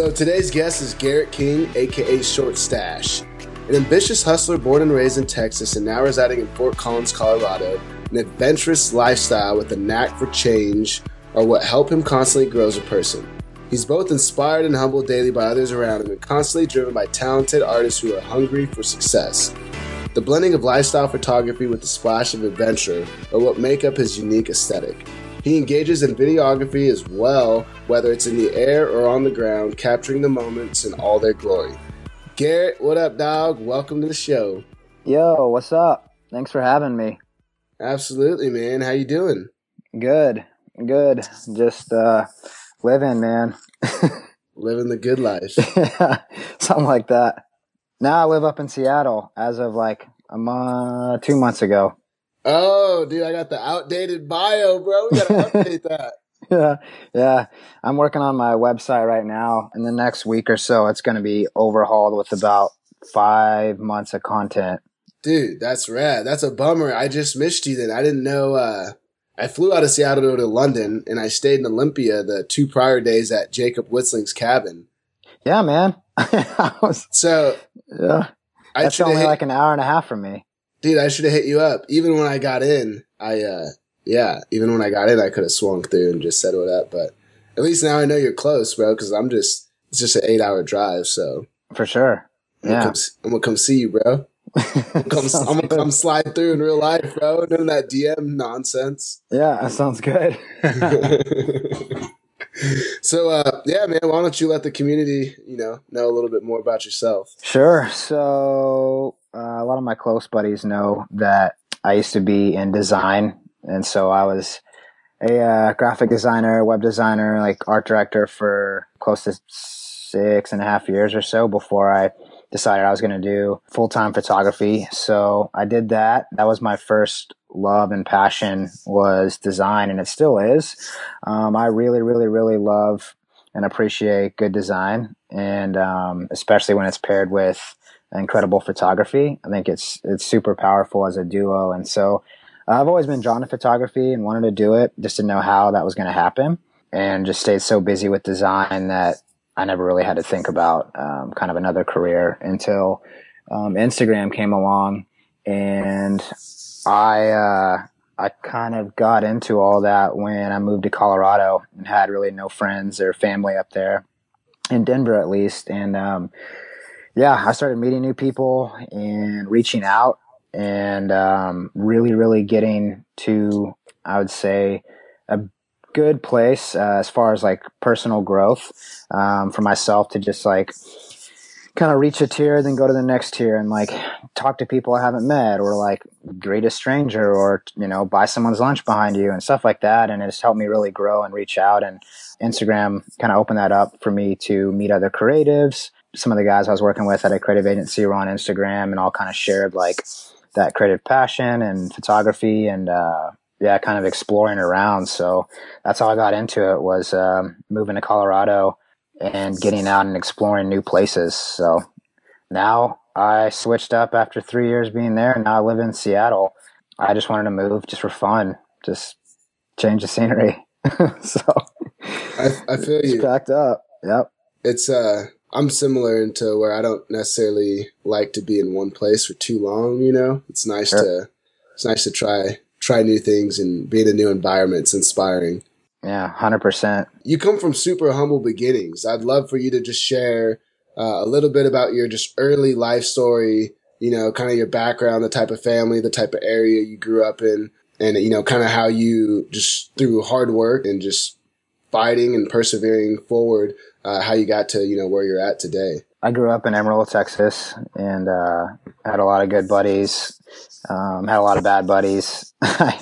So today's guest is Garrett King, aka Short Stash, an ambitious hustler born and raised in Texas and now residing in Fort Collins, Colorado. An adventurous lifestyle with a knack for change are what help him constantly grow as a person. He's both inspired and humbled daily by others around him and constantly driven by talented artists who are hungry for success. The blending of lifestyle photography with a splash of adventure are what make up his unique aesthetic. He engages in videography as well, whether it's in the air or on the ground, capturing the moments in all their glory. Garrett, what up, dog? Welcome to the show. Yo, what's up? Thanks for having me. Absolutely, man. How you doing? Good, good. Just uh, living, man. Living the good life. Something like that. Now I live up in Seattle as of like a month, two months ago. Oh, dude, I got the outdated bio, bro. We gotta update that. yeah, yeah. I'm working on my website right now. In the next week or so, it's to be overhauled with about five months of content. Dude, that's rad. That's a bummer. I just missed you then. I didn't know. Uh, I flew out of Seattle to London and I stayed in Olympia the two prior days at Jacob Witzling's cabin. Yeah, man. was, so, yeah. That's only hit, like an hour and a half from me. Dude, I should have hit you up. Even when I got in, I, uh, yeah, even when I got in, I could have swung through and just said what up. But at least now I know you're close, bro, because I'm just, it's just an eight hour drive. So, for sure. I'm yeah. Gonna come, I'm going to come see you, bro. I'm, gonna come slide through in real life, bro. None of that DM nonsense. Yeah, that sounds good. so uh, yeah, man, why don't you let the community, you know, know a little bit more about yourself? Sure. So uh, a lot of my close buddies know that I used to be in design, and so I was a uh, graphic designer, web designer, like art director for close to six and a half years or so before I decided I was going to do full time photography. So I did that. That was my first love and passion was design, and it still is. Um, I really, really, really love and appreciate good design, and um, especially when it's paired with incredible photography. I think it's it's super powerful as a duo, and so I've always been drawn to photography and wanted to do it, just to know how that was going to happen, and just stayed so busy with design that I never really had to think about um, kind of another career until um, Instagram came along, and I uh, I kind of got into all that when I moved to Colorado and had really no friends or family up there in Denver, at least, and um, yeah, I started meeting new people and reaching out and um, really, really getting to I would say a good place uh, as far as like personal growth um, for myself to just like kind of reach a tier, then go to the next tier and like talk to people I haven't met or like greet a stranger or, you know, buy someone's lunch behind you and stuff like that. And it's helped me really grow and reach out. And Instagram kind of opened that up for me to meet other creatives. Some of the guys I was working with at a creative agency were on Instagram and all kind of shared like that creative passion and photography and, uh, yeah, kind of exploring around. So that's how I got into it was um, moving to Colorado and getting out and exploring new places. So now I switched up after three years being there, and now I live in Seattle. I just wanted to move just for fun, just change the scenery. so I, I feel you. Packed up. Yep. It's uh, I'm similar into where I don't necessarily like to be in one place for too long. You know, it's nice sure. to it's nice to try try new things and be in a new environment. It's inspiring. Yeah, 100%. You come from super humble beginnings. I'd love for you to just share uh, a little bit about your just early life story, you know, kind of your background, the type of family, the type of area you grew up in, and, you know, kind of how you just through hard work and just fighting and persevering forward, uh, how you got to, you know, where you're at today. I grew up in Amarillo, Texas, and uh, had a lot of good buddies. Um, had a lot of bad buddies. I,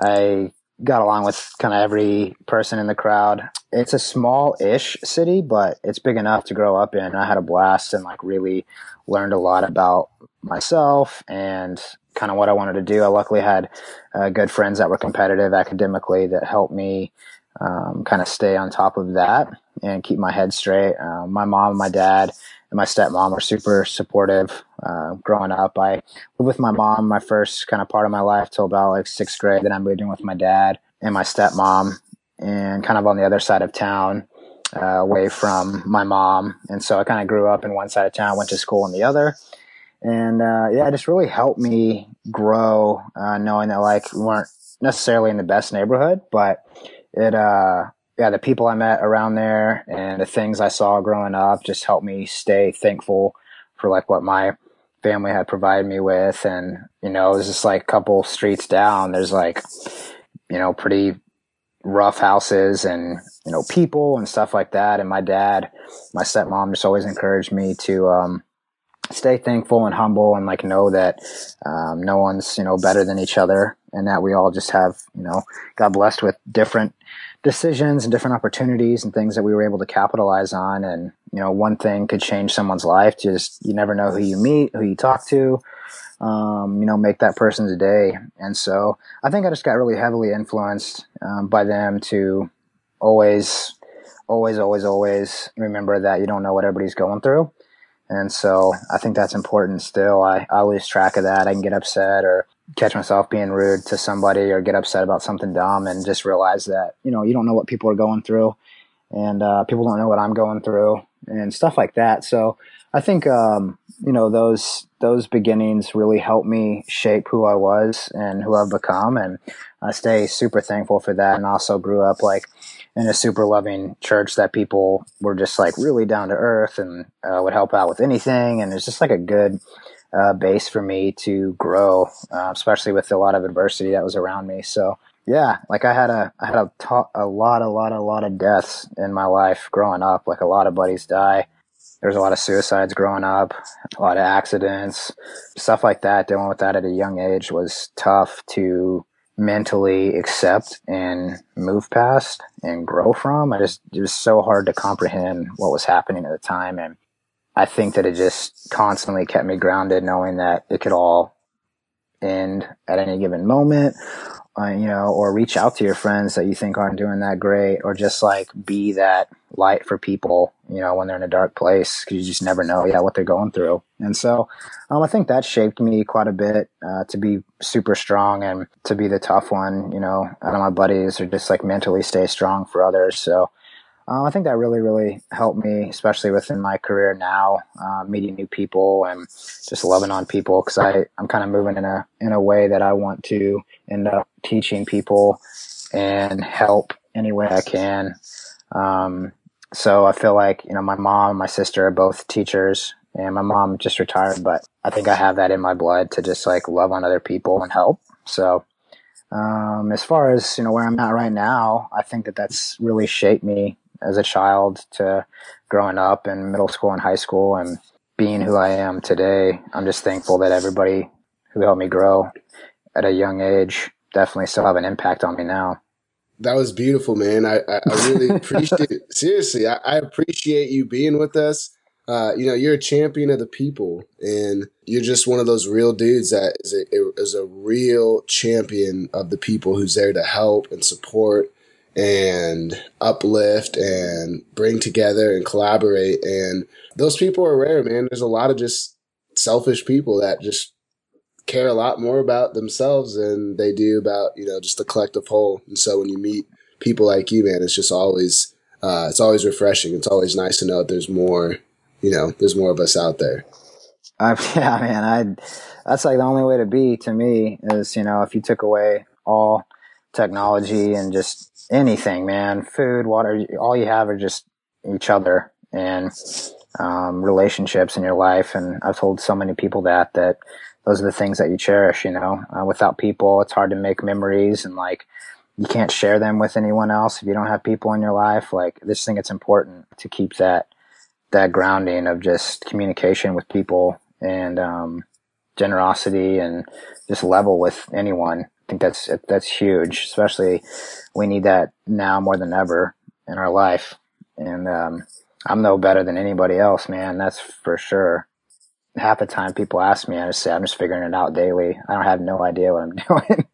I got along with kind of every person in the crowd. It's a small-ish city, but it's big enough to grow up in. I had a blast and like really learned a lot about myself and kind of what I wanted to do. I luckily had uh, good friends that were competitive academically that helped me um, kind of stay on top of that and keep my head straight. Uh, my mom and my dad and my stepmom were super supportive uh, growing up. I lived with my mom my first kind of part of my life till about like sixth grade. Then I moved in with my dad and my stepmom, and kind of on the other side of town. uh, away from my mom. And so I kind of grew up in one side of town, went to school in the other. And uh, yeah, it just really helped me grow, uh, knowing that like we weren't necessarily in the best neighborhood, but it, uh, yeah, the people I met around there and the things I saw growing up just helped me stay thankful for like what my family had provided me with. And, you know, it was just like a couple streets down. There's like, you know, pretty rough houses and, you know, people and stuff like that. And my dad, my stepmom just always encouraged me to, um, stay thankful and humble and like know that, um, no one's, you know, better than each other and that we all just have, you know, got blessed with different decisions and different opportunities and things that we were able to capitalize on. And, you know, one thing could change someone's life. Just, you never know who you meet, who you talk to, um, you know, make that person's day. And so I think I just got really heavily influenced um, by them to always, always, always, always remember that you don't know what everybody's going through. And so I think that's important still. I, I lose track of that. I can get upset or catch myself being rude to somebody or get upset about something dumb and just realize that, you know, you don't know what people are going through and uh, people don't know what I'm going through and stuff like that. So I think, um, you know, those, those beginnings really helped me shape who I was and who I've become. And I stay super thankful for that. And also grew up like in a super loving church that people were just like really down to earth and uh, would help out with anything. And it's just like a good, uh, base for me to grow, uh, especially with a lot of adversity that was around me. So yeah, like I had a, I had a, ta- a lot, a lot, a lot of deaths in my life growing up. Like a lot of buddies die. There was a lot of suicides growing up, a lot of accidents, stuff like that. Dealing with that at a young age was tough to mentally accept and move past and grow from. I just, it was so hard to comprehend what was happening at the time. And I think that it just constantly kept me grounded, knowing that it could all end at any given moment, uh, you know, or reach out to your friends that you think aren't doing that great, or just like be that light for people, you know, when they're in a dark place, because you just never know, yeah, what they're going through. And so, um, I think that shaped me quite a bit uh, to be super strong and to be the tough one, you know, out of my buddies, or just like mentally stay strong for others. So, um, I think that really, really helped me, especially within my career now, uh, meeting new people and just loving on people because I'm kind of moving in a in a way that I want to end up teaching people and help any way I can. Um, so I feel like you know my mom and my sister are both teachers, and my mom just retired, but I think I have that in my blood to just like love on other people and help. So. Um, as far as you know where I'm at right now, I think that that's really shaped me as a child to growing up in middle school and high school and being who I am today. I'm just thankful that everybody who helped me grow at a young age definitely still have an impact on me now. That was beautiful, man. I, I, I really appreciate it. Seriously, I, I, appreciate you being with us. Uh, you know, you're a champion of the people, and you're just one of those real dudes that is a, is a real champion of the people who's there to help and support and uplift and bring together and collaborate. And those people are rare, man. There's a lot of just selfish people that just care a lot more about themselves than they do about, you know, just the collective whole. And so when you meet people like you, man, it's just always, uh, it's always refreshing. It's always nice to know that there's more, you know, there's more of us out there. Yeah, man. I, that's like the only way to be to me is, you know, if you took away all technology and just anything, man. Food, water, all you have are just each other and um, relationships in your life. And I've told so many people that that those are the things that you cherish. You know, uh, without people, it's hard to make memories and like you can't share them with anyone else if you don't have people in your life. Like this thing, it's important to keep that that grounding of just communication with people and um, generosity and just level with anyone I think that's that's huge. Especially we need that now more than ever in our life. And um, I'm no better than anybody else, man. That's for sure. Half the time people ask me, I just say I'm just figuring it out daily. I don't have no idea what I'm doing.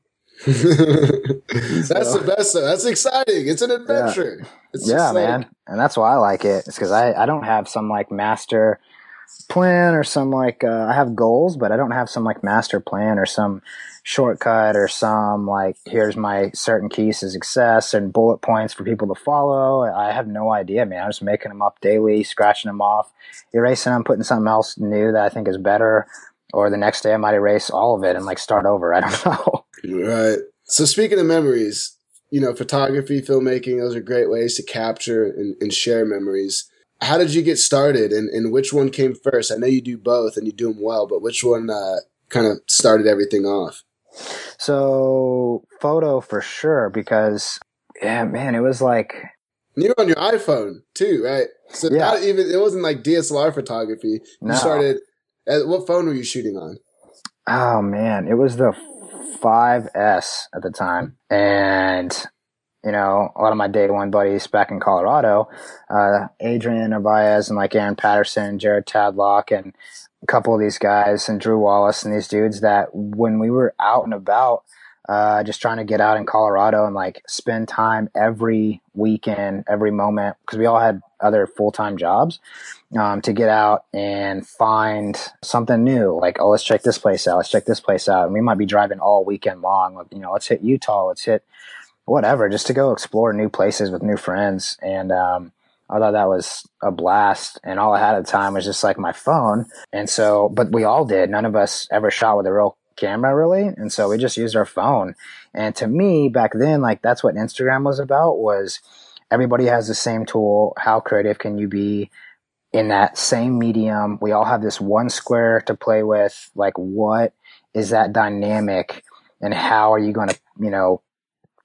that's so, the best. Though. That's exciting. It's an adventure. Yeah, yeah man, and that's why I like it. It's because I I don't have some like master plan or some like uh, I have goals, but I don't have some like master plan or some shortcut or some like here's my certain keys to success and bullet points for people to follow. I have no idea, man. I'm just making them up daily, scratching them off, erasing them, putting something else new that I think is better. Or the next day I might erase all of it and like start over. I don't know. Right. So speaking of memories, you know, photography, filmmaking, those are great ways to capture and, and share memories. How did you get started and, and which one came first? I know you do both and you do them well, but which one uh, kind of started everything off? So photo for sure because yeah, man, it was like you're on your iPhone too, right? So yeah. not even it wasn't like DSLR photography. You started. At, what phone were you shooting on? Oh man, it was the 5S at the time, and you know, a lot of my day one buddies back in Colorado, uh, Adrian Narvaez and like Aaron Patterson, Jared Tadlock, and a couple of these guys and Drew Wallace and these dudes that when we were out and about, uh, just trying to get out in Colorado and like spend time every weekend, every moment, because we all had other full time jobs, um, to get out and find something new. Like, oh, let's check this place out. Let's check this place out. And we might be driving all weekend long. You know, let's hit Utah. Let's hit whatever, just to go explore new places with new friends. And, um, I thought that was a blast. And all I had at the time was just like my phone. And so, but we all did. None of us ever shot with a real camera really. And so we just used our phone. And to me back then, like that's what Instagram was about was everybody has the same tool. How creative can you be in that same medium? We all have this one square to play with. Like what is that dynamic and how are you going to, you know,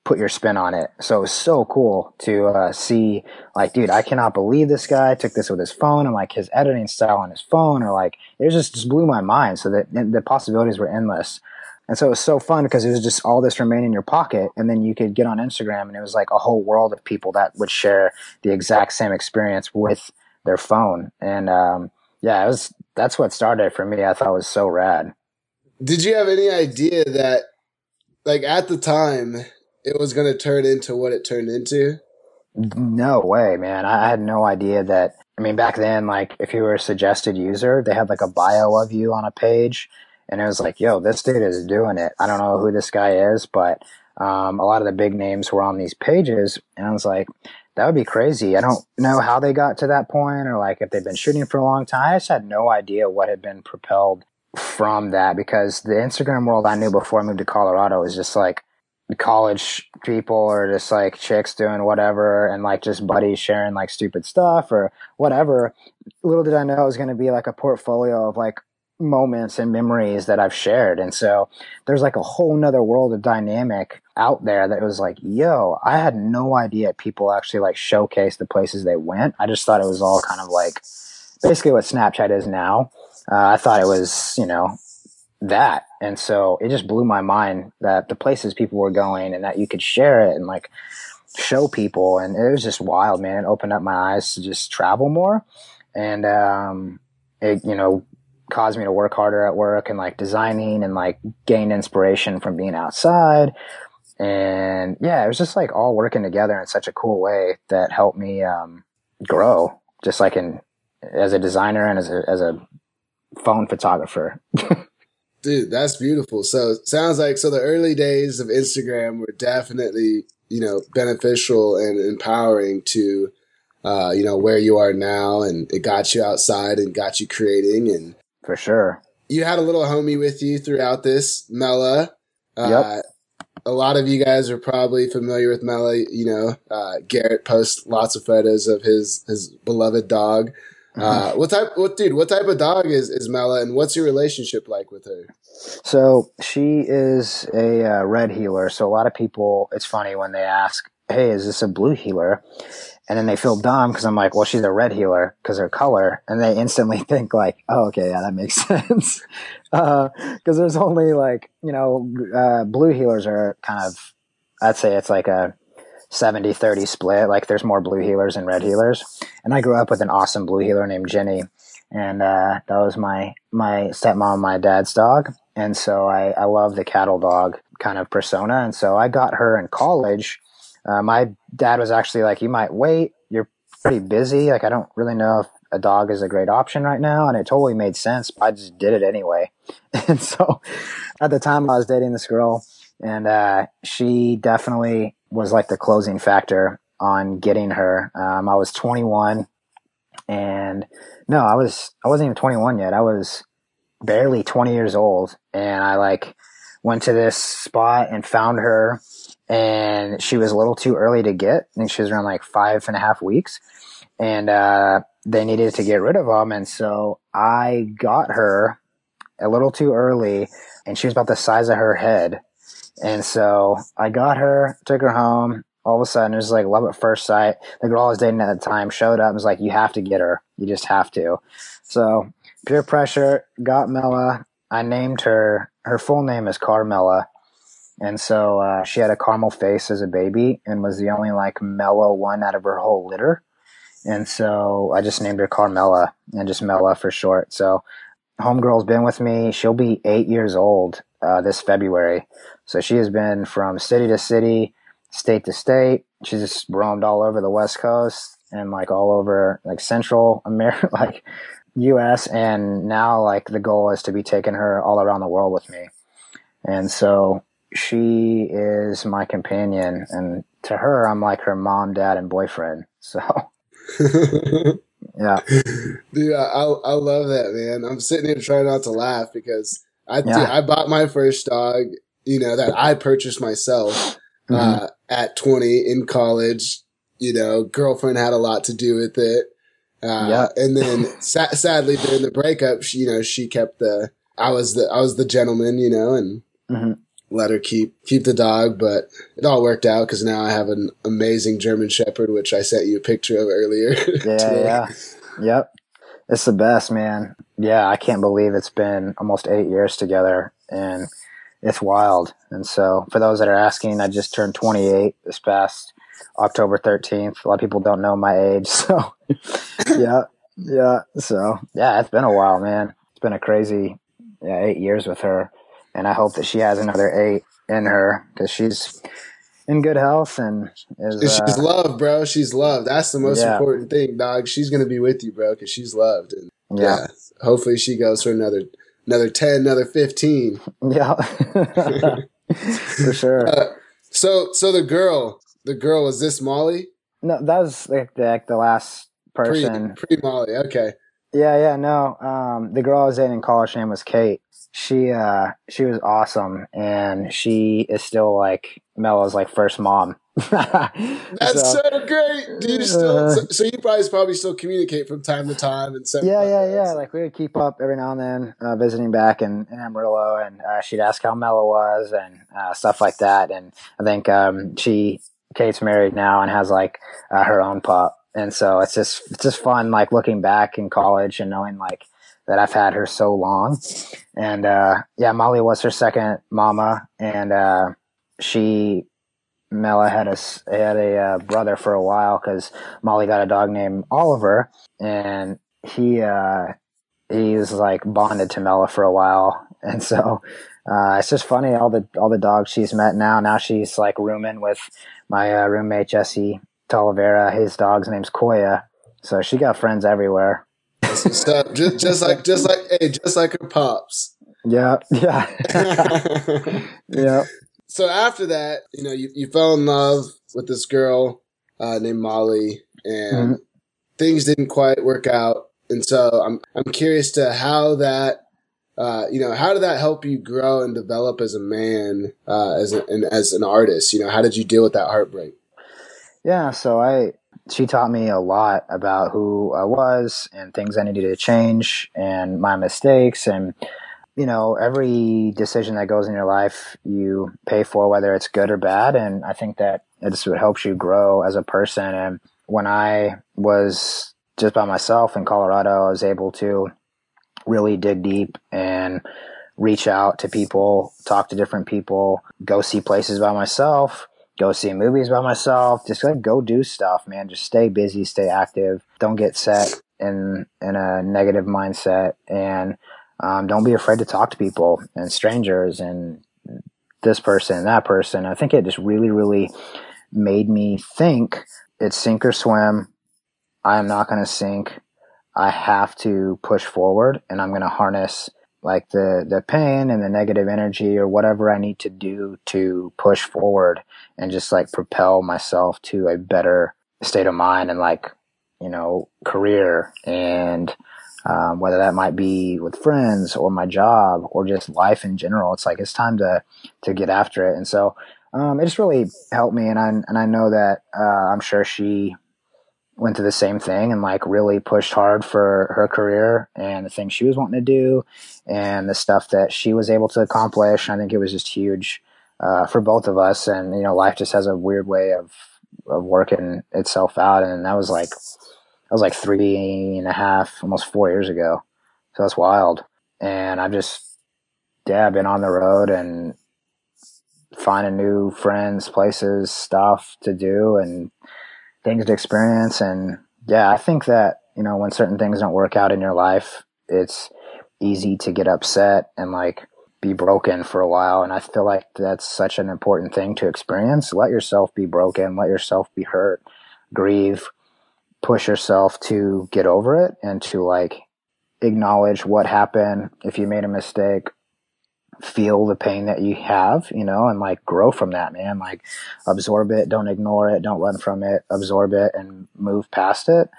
put your spin on it. So it was so cool to uh, see, like, dude, I cannot believe this guy took this with his phone and like his editing style on his phone, or like it just just blew my mind. So that the possibilities were endless. And so it was so fun because it was just all this remain in your pocket, and then you could get on Instagram, and it was like a whole world of people that would share the exact same experience with their phone. And um, yeah, it was that's what started for me. I thought was so rad. Did you have any idea that, like at the time, it was going to turn into what it turned into? No way, man. I had no idea that. I mean, back then, like if you were a suggested user, they had like a bio of you on a page, and it was like, "Yo, this dude is doing it." I don't know who this guy is, but um, a lot of the big names were on these pages, and I was like, "That would be crazy." I don't know how they got to that point, or like if they've been shooting for a long time. I just had no idea what had been propelled from that because the Instagram world I knew before I moved to Colorado was just like college people or just like chicks doing whatever and like just buddies sharing like stupid stuff or whatever. Little did I know it was going to be like a portfolio of like moments and memories that I've shared. And so there's like a whole nother world of dynamic out there that was like, yo, I had no idea people actually like showcase the places they went. I just thought it was all kind of like basically what Snapchat is now. Uh, I thought it was, you know, that. And so it just blew my mind that the places people were going and that you could share it and like show people. And it was just wild, man. It opened up my eyes to just travel more. And, um, it, you know, caused me to work harder at work and like designing and like gain inspiration from being outside. And yeah, it was just like all working together in such a cool way that helped me, um, grow just like in, as a designer and as a, as a phone photographer. Dude, that's beautiful. So sounds like so the early days of Instagram were definitely, you know, beneficial and empowering to uh, you know, where you are now and it got you outside and got you creating and For sure. You had a little homie with you throughout this, Mela. Uh, yep. a lot of you guys are probably familiar with Mela, you know, uh, Garrett posts lots of photos of his his beloved dog. Uh, what type? What dude? What type of dog is is Mela, and what's your relationship like with her? So she is a uh, red heeler. So a lot of people, it's funny when they ask, "Hey, is this a blue heeler?" And then they feel dumb because I'm like, "Well, she's a red heeler because her color," and they instantly think like, "Oh, okay, yeah, that makes sense." Because uh, there's only like you know, uh, blue heelers are kind of, I'd say it's like a 70 30 split. Like there's more blue heelers and red heelers. And I grew up with an awesome blue heeler named Jenny. And uh, that was my my stepmom, my dad's dog. And so I, I love the cattle dog kind of persona. And so I got her in college. Uh, my dad was actually like, You might wait. You're pretty busy. Like, I don't really know if a dog is a great option right now. And it totally made sense. I just did it anyway. And so at the time I was dating this girl and, uh, she definitely was like the closing factor on getting her. Um, I was 21 and no, I was, I wasn't even 21 yet. I was barely 20 years old and I like went to this spot and found her and she was a little too early to get. I think she was around like five and a half weeks and, uh, they needed to get rid of them. And so I got her a little too early and she was about the size of her head. And so I got her, took her home. All of a sudden, it was like love at first sight. The girl I was dating at the time showed up and was like, You have to get her. You just have to. So, peer pressure, got Mela. I named her, her full name is Carmela. And so uh, she had a caramel face as a baby and was the only like mellow one out of her whole litter. And so I just named her Carmela and just Mela for short. So homegirl's been with me. She'll be eight years old uh, this February. So she has been from city to city, state to state. She's just roamed all over the West Coast and like all over like Central America, like US. And now like the goal is to be taking her all around the world with me. And so she is my companion. And to her, I'm like her mom, dad, and boyfriend. So. yeah. Dude, I, I love that, man. I'm sitting here trying not to laugh because I, yeah. I bought my first dog, you know, that I purchased myself, mm-hmm. uh, at 20 in college. You know, girlfriend had a lot to do with it. Uh, yeah. and then sa- sadly during the breakup, she, you know, she kept the, I was the, I was the gentleman, you know, and mm-hmm let her keep keep the dog, but it all worked out because now I have an amazing German Shepherd, which I sent you a picture of earlier. Yeah, yeah, yep. It's the best, man. Yeah, I can't believe it's been almost eight years together, and it's wild. And so, for those that are asking, I just turned 28 this past October 13th. A lot of people don't know my age, so yeah, yeah. So yeah, it's been a while, man. It's been a crazy yeah, eight years with her and I hope that she has another eight in her because she's in good health and is, she's uh, loved, bro. She's loved. That's the most yeah. important thing, dog. She's gonna be with you, bro, because she's loved. And yeah. yeah. hopefully she goes for another another ten, another fifteen. Yeah, for sure. Uh, so, so the girl, the girl was this Molly? No, that was like the, like the last person. Pre, Molly, okay. Yeah, yeah, no. Um, the girl I was dating in college name was Kate. She uh she was awesome and she is still like Mela's like first mom. That's so, so, great. Do you still uh, so, so, you guys probably still communicate from time to time and send Yeah, yeah, yeah. Like we would keep up every now and then, uh, visiting back in, in Amarillo and uh, she'd ask how Mela was and uh, stuff like that. And I think um she Kate's married now and has like uh, her own pup and so it's just it's just fun like looking back in college and knowing like that I've had her so long. And uh, yeah, Molly was her second mama, and uh, she Mela had a had a uh, brother for a while because Molly got a dog named Oliver, and he uh, he was like bonded to Mela for a while, and so. Uh, it's just funny all the all the dogs she's met now. Now she's like rooming with my uh, roommate Jesse Talavera. His dog's name's Koya. So she got friends everywhere. Stuff. just, just like, just like, hey, just like her pops. Yeah, yeah, yeah. So after that, you know, you, you fell in love with this girl uh, named Molly, and mm-hmm. things didn't quite work out. And so I'm I'm curious to how that, uh, you know, how did that help you grow and develop as a man, uh, as a, and as an artist? You know, how did you deal with that heartbreak? Yeah, so I she taught me a lot about who I was and things I needed to change and my mistakes and you know every decision that goes in your life you pay for whether it's good or bad. And I think that it's what helps you grow as a person. And when I was just by myself in Colorado I was able to really dig deep and reach out to people talk to different people go see places by myself go see movies by myself. Just like go do stuff, man. Just stay busy, stay active. Don't get set in in a negative mindset, and um, don't be afraid to talk to people and strangers and this person, that person. I think it just really, really made me think it's sink or swim. I am not going to sink. I have to push forward and I'm going to harness like the the pain and the negative energy or whatever I need to do to push forward and just like propel myself to a better state of mind and like you know career and um, whether that might be with friends or my job or just life in general it's like it's time to to get after it and so um, it just really helped me and I and I know that uh, I'm sure she went through the same thing and like really pushed hard for her career and the things she was wanting to do and the stuff that she was able to accomplish. I think it was just huge uh, for both of us. And you know, life just has a weird way of of working itself out. And that was like that was like three and a half, almost four years ago. So that's wild. And I've just yeah, been on the road and finding new friends, places, stuff to do, and things to experience. And yeah, I think that, you know, when certain things don't work out in your life, it's easy to get upset and like be broken for a while. And I feel like that's such an important thing to experience. Let yourself be broken, let yourself be hurt, grieve, push yourself to get over it and to like acknowledge what happened. If you made a mistake, feel the pain that you have, you know, and like grow from that, man. Like absorb it, don't ignore it, don't run from it, absorb it and move past it.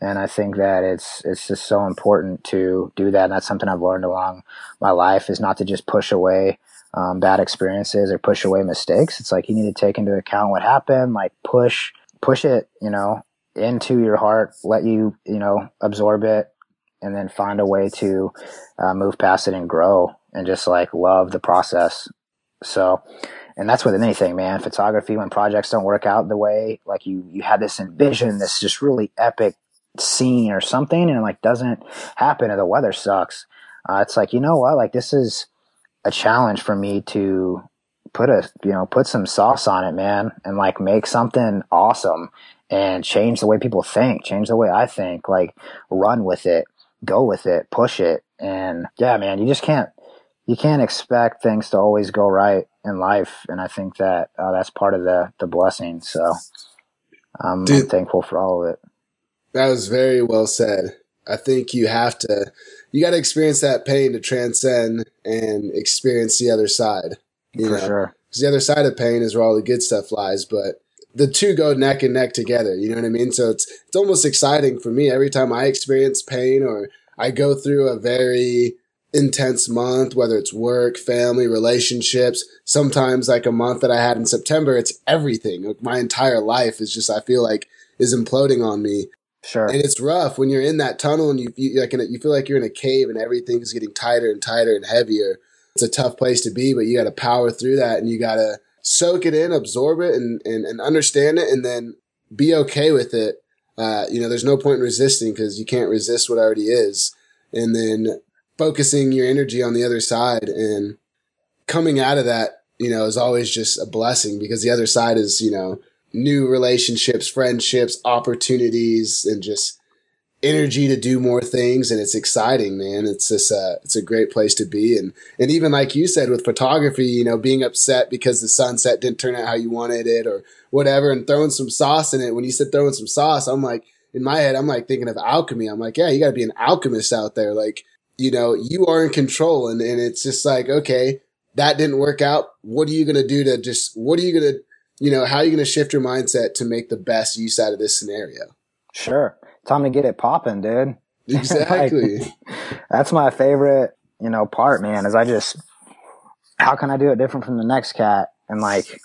And I think that it's it's just so important to do that. And that's something I've learned along my life is not to just push away um, bad experiences or push away mistakes. It's like you need to take into account what happened, like push push it, you know, into your heart, let you, you know, absorb it, and then find a way to uh, move past it and grow and just like love the process. So, and that's with anything, man. Photography, when projects don't work out the way like you you had this envision, this just really epic scene or something, and it like doesn't happen, or the weather sucks. Uh, it's like you know what, like this is a challenge for me to put a you know put some sauce on it, man, and like make something awesome and change the way people think, change the way I think, like run with it, go with it, push it, and yeah, man, you just can't you can't expect things to always go right in life, and I think that uh, that's part of the the blessing. So I'm, Dude, I'm thankful for all of it. That was very well said. I think you have to, you got to experience that pain to transcend and experience the other side. You for know? sure. Because the other side of pain is where all the good stuff lies, but the two go neck and neck together. You know what I mean? So it's it's almost exciting for me every time I experience pain or I go through a very intense month, whether it's work, family, relationships. Sometimes like a month that I had in September, it's everything. Like my entire life is just, I feel like is imploding on me. Sure. And it's rough when you're in that tunnel and you, you like, a, you feel like you're in a cave and everything's getting tighter and tighter and heavier. It's a tough place to be, but you got to power through that and you got to soak it in, absorb it and, and, and understand it and then be okay with it. Uh, you know, there's no point in resisting because you can't resist what already is. And then focusing your energy on the other side and coming out of that, you know, is always just a blessing because the other side is, you know, new relationships, friendships, opportunities, and just energy to do more things. And it's exciting, man. It's just, uh, it's a great place to be. And, and even like you said with photography, you know, being upset because the sunset didn't turn out how you wanted it or whatever and throwing some sauce in it. When you said throwing some sauce, I'm like, in my head, I'm like thinking of alchemy. I'm like, yeah, you got to be an alchemist out there. Like, you know, you are in control. And, and it's just like, okay, that didn't work out. What are you going to do to just, what are you going to, you know, how are you going to shift your mindset to make the best use out of this scenario? Sure. Time to get it popping, dude. Exactly. like, that's my favorite, you know, part, man, is I just, how can I do it different from the next cat? And like,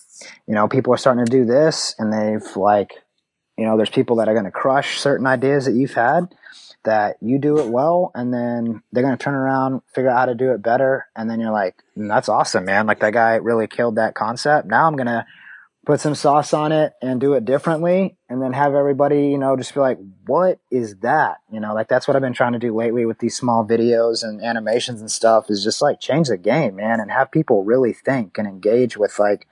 you know, people are starting to do this and they've like, you know, there's people that are going to crush certain ideas that you've had that you do it well and then they're going to turn around, figure out how to do it better. And then you're like, mm, that's awesome, man. Like that guy really killed that concept. Now I'm going to put some sauce on it and do it differently and then have everybody, you know, just be like, what is that? You know, like that's what I've been trying to do lately with these small videos and animations and stuff is just like change the game, man, and have people really think and engage with like,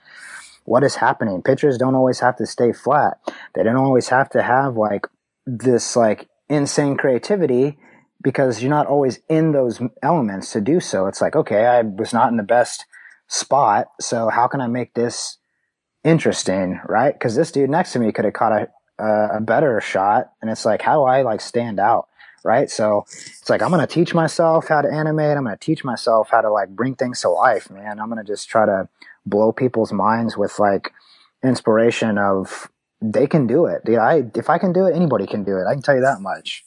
what is happening? Pictures don't always have to stay flat. They don't always have to have like this like insane creativity because you're not always in those elements to do so. It's like, okay, I was not in the best spot. So how can I make this interesting? Right. Cause this dude next to me could have caught a, a better shot. And it's like, how do I like stand out? right? So it's like I'm gonna teach myself how to animate. I'm gonna teach myself how to like bring things to life, man. I'm gonna just try to blow people's minds with like inspiration of they can do it. Dude, I if I can do it, anybody can do it. I can tell you that much.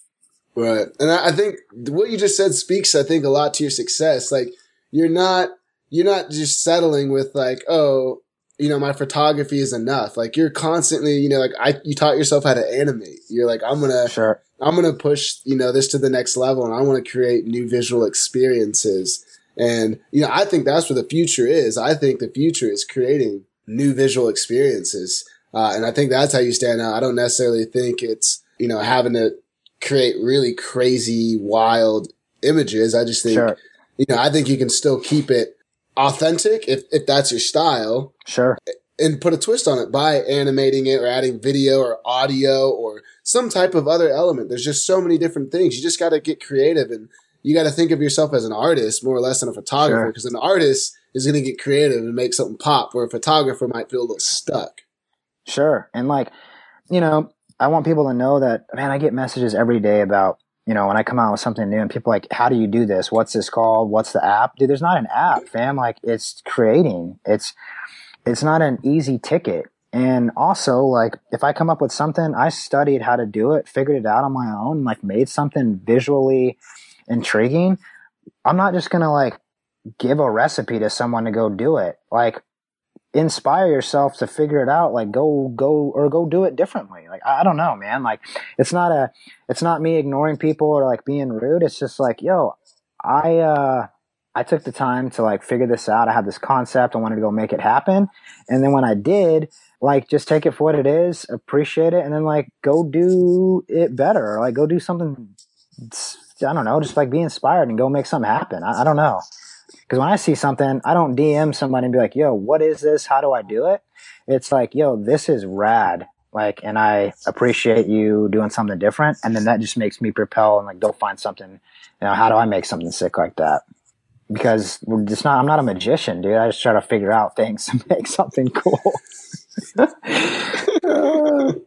Right, and I think what you just said speaks, I think, a lot to your success. Like you're not you're not just settling with like, oh, you know, my photography is enough. Like you're constantly, you know, like I, you taught yourself how to animate. You're like, I'm gonna, sure. I'm gonna push, you know, this to the next level, and I want to create new visual experiences. And you know, I think that's where the future is. I think the future is creating new visual experiences, uh, and I think that's how you stand out. I don't necessarily think it's you know having to create really crazy, wild images. I just think, sure. you know, I think you can still keep it authentic if, if that's your style. Sure. And put a twist on it by animating it or adding video or audio or some type of other element. There's just so many different things. You just got to get creative and you got to think of yourself as an artist more or less than a photographer because sure. an artist is going to get creative and make something pop where a photographer might feel a little stuck. Sure. And like, you know, I want people to know that, man, I get messages every day about you know, when I come out with something new and people like, how do you do this? What's this called? What's the app? Dude, there's not an app, fam. Like it's creating. It's, it's not an easy ticket. And also, like, if I come up with something, I studied how to do it, figured it out on my own, like made something visually intriguing. I'm not just to like give a recipe to someone to go do it. Like, inspire yourself to figure it out like go go or go do it differently. Like I, don't know man. Like it's not a it's not me ignoring people or like being rude. It's just like yo i uh i took the time to like figure this out. I had this concept. I wanted to go make it happen. And then when i did like just take it for what it is appreciate it and then like go do it better. Like go do something i don't know just like be inspired and go make something happen. I, I don't know because when I see something, I don't DM somebody and be like, yo, what is this? How do I do it? It's like, yo, this is rad. Like, and I appreciate you doing something different. And then that just makes me propel and like go find something. You know, how do I make something sick like that? Because just not, I'm not a magician, dude. I just try to figure out things to make something cool.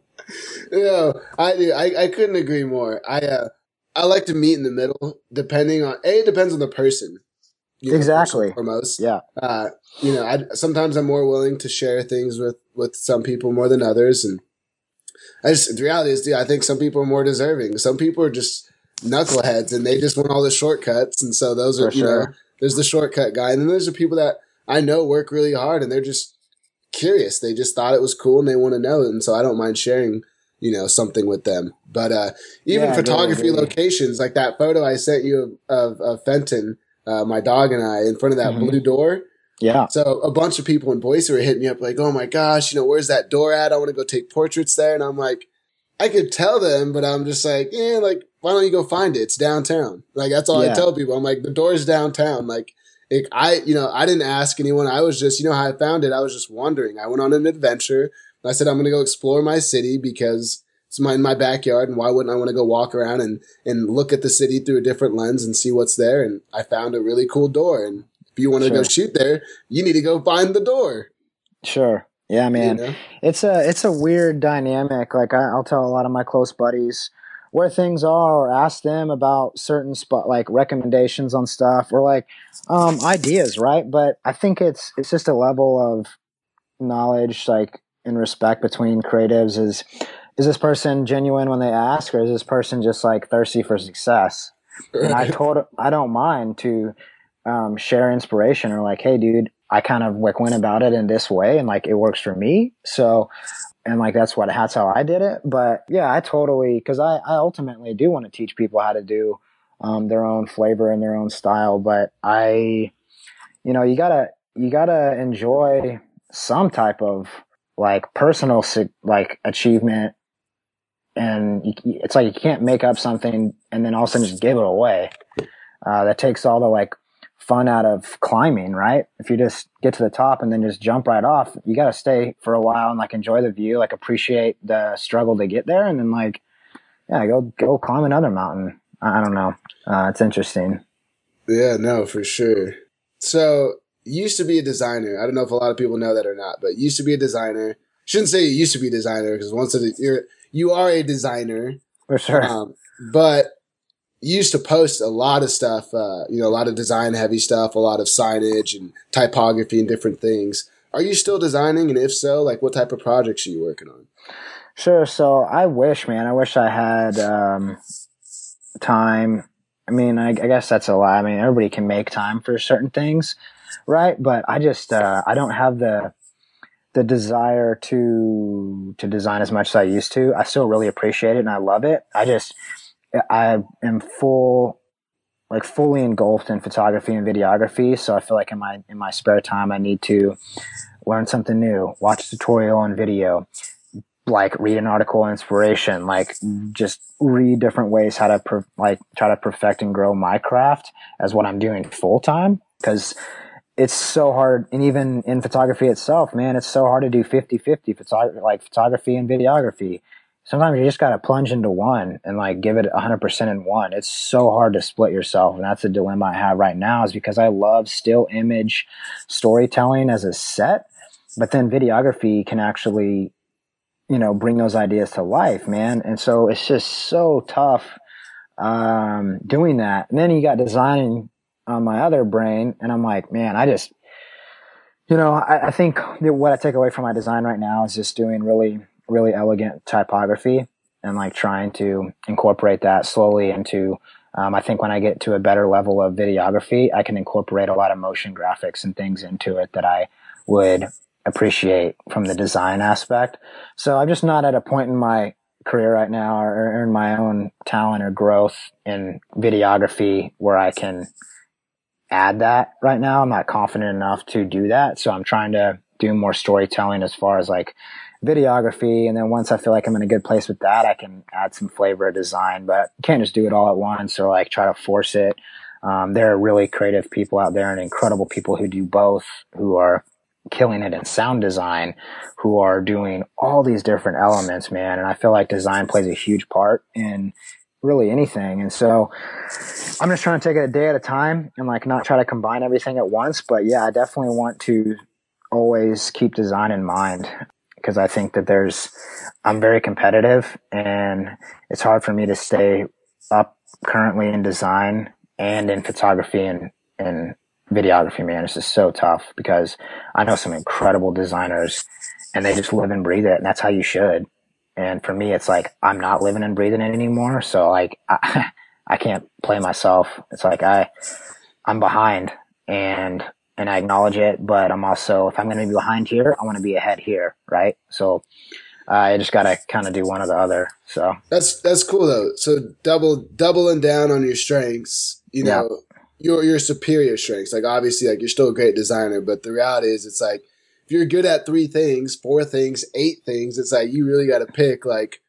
yeah, I, I, I couldn't agree more. I, uh, I like to meet in the middle, depending on a. It depends on the person. You know, exactly. Foremost, yeah. Uh, you know, I, sometimes I'm more willing to share things with with some people more than others, and I just the reality is, dude, I think some people are more deserving. Some people are just knuckleheads, and they just want all the shortcuts, and so those are For you sure. know, there's the shortcut guy, and then there's the people that I know work really hard, and they're just curious. They just thought it was cool, and they want to know, and so I don't mind sharing you know something with them. But uh, even yeah, photography locations, like that photo I sent you of, of, of Fenton uh, my dog and I in front of that mm-hmm. blue door. Yeah. So a bunch of people in Boise were hitting me up like, "Oh my gosh, you know, where's that door at? I want to go take portraits there." And I'm like, I could tell them, but I'm just like, yeah, like why don't you go find it? It's downtown. Like that's all yeah. I tell people. I'm like, the door's downtown. Like, it, I, you know, I didn't ask anyone. I was just, you know, how I found it. I was just wondering. I went on an adventure. I said I'm going to go explore my city because it's my, in my backyard and why wouldn't I want to go walk around and, and look at the city through a different lens and see what's there? And I found a really cool door. And if you want to sure. go shoot there, you need to go find the door. Sure. Yeah, man. You know? It's a, it's a weird dynamic. Like I, will tell a lot of my close buddies where things are or ask them about certain spot, like recommendations on stuff or like, um, ideas. Right. But I think it's, it's just a level of knowledge, like in respect between creatives is, is this person genuine when they ask, or is this person just like thirsty for success? And I told, I don't mind to um, share inspiration or like, hey, dude, I kind of like went about it in this way, and like it works for me. So, and like that's what that's how I did it. But yeah, I totally because I I ultimately do want to teach people how to do um, their own flavor and their own style. But I, you know, you gotta you gotta enjoy some type of like personal like achievement and you, it's like you can't make up something and then all of a sudden just give it away. Uh, that takes all the like fun out of climbing, right? If you just get to the top and then just jump right off, you got to stay for a while and like enjoy the view, like appreciate the struggle to get there, and then like, yeah, go go climb another mountain. I, don't know. Uh, it's interesting. Yeah, no, for sure. So used to be a designer. I don't know if a lot of people know that or not, but used to be a designer. Shouldn't say you used to be a designer because once you're you are a designer for sure. Um, but you used to post a lot of stuff, uh, you know, a lot of design heavy stuff, a lot of signage and typography and different things. Are you still designing? And if so, like what type of projects are you working on? Sure. So I wish, man, I wish I had um, time. I mean, I, I, guess that's a lie. I mean, everybody can make time for certain things, right? But I just, uh, I don't have the the desire to to design as much as I used to. I still really appreciate it and I love it. I just I am full like fully engulfed in photography and videography. So I feel like in my in my spare time I need to learn something new, watch a tutorial on video, like read an article on inspiration, like just read different ways how to per, like try to perfect and grow my craft as what I'm doing full time because it's so hard and even in photography itself man it's so hard to do 50-50 photography like photography and videography. Sometimes you just got to plunge into one and like give it 100% in one. It's so hard to split yourself and that's the dilemma i have right now is because i love still image storytelling as a set but then videography can actually you know bring those ideas to life man. And so it's just so tough um, doing that. And then you got designing on my other brain. And I'm like, man, I just, you know, I, I think what I take away from my design right now is just doing really, really elegant typography and like trying to incorporate that slowly into um, I think when I get to a better level of videography, I can incorporate a lot of motion graphics and things into it that I would appreciate from the design aspect. So I'm just not at a point in my career right now or, or in my own talent or growth in videography where I can add that right now. I'm not confident enough to do that. So I'm trying to do more storytelling as far as like videography. And then once I feel like I'm in a good place with that, I can add some flavor design, but can't just do it all at once or like try to force it. Um, there are really creative people out there and incredible people who do both who are killing it in sound design who are doing all these different elements, man. And I feel like design plays a huge part in really anything. And so I'm just trying to take it a day at a time and like not try to combine everything at once. But yeah, I definitely want to always keep design in mind because I think that there's, I'm very competitive and it's hard for me to stay up currently in design and in photography and, and videography, man. This is so tough because I know some incredible designers and they just live and breathe it. And that's how you should. And for me, it's like, I'm not living and breathing it anymore. So like, I, I can't play myself. It's like I, I'm behind and, and I acknowledge it, but I'm also, if I'm going to be behind here, I want to be ahead here. Right. So, uh, I just got to kind of do one or the other. So that's, that's cool though. So double, doubling down on your strengths, you know, yeah. your, your superior strengths. Like obviously, like you're still a great designer, but the reality is it's like, if you're good at three things, four things, eight things, it's like you really got to pick like,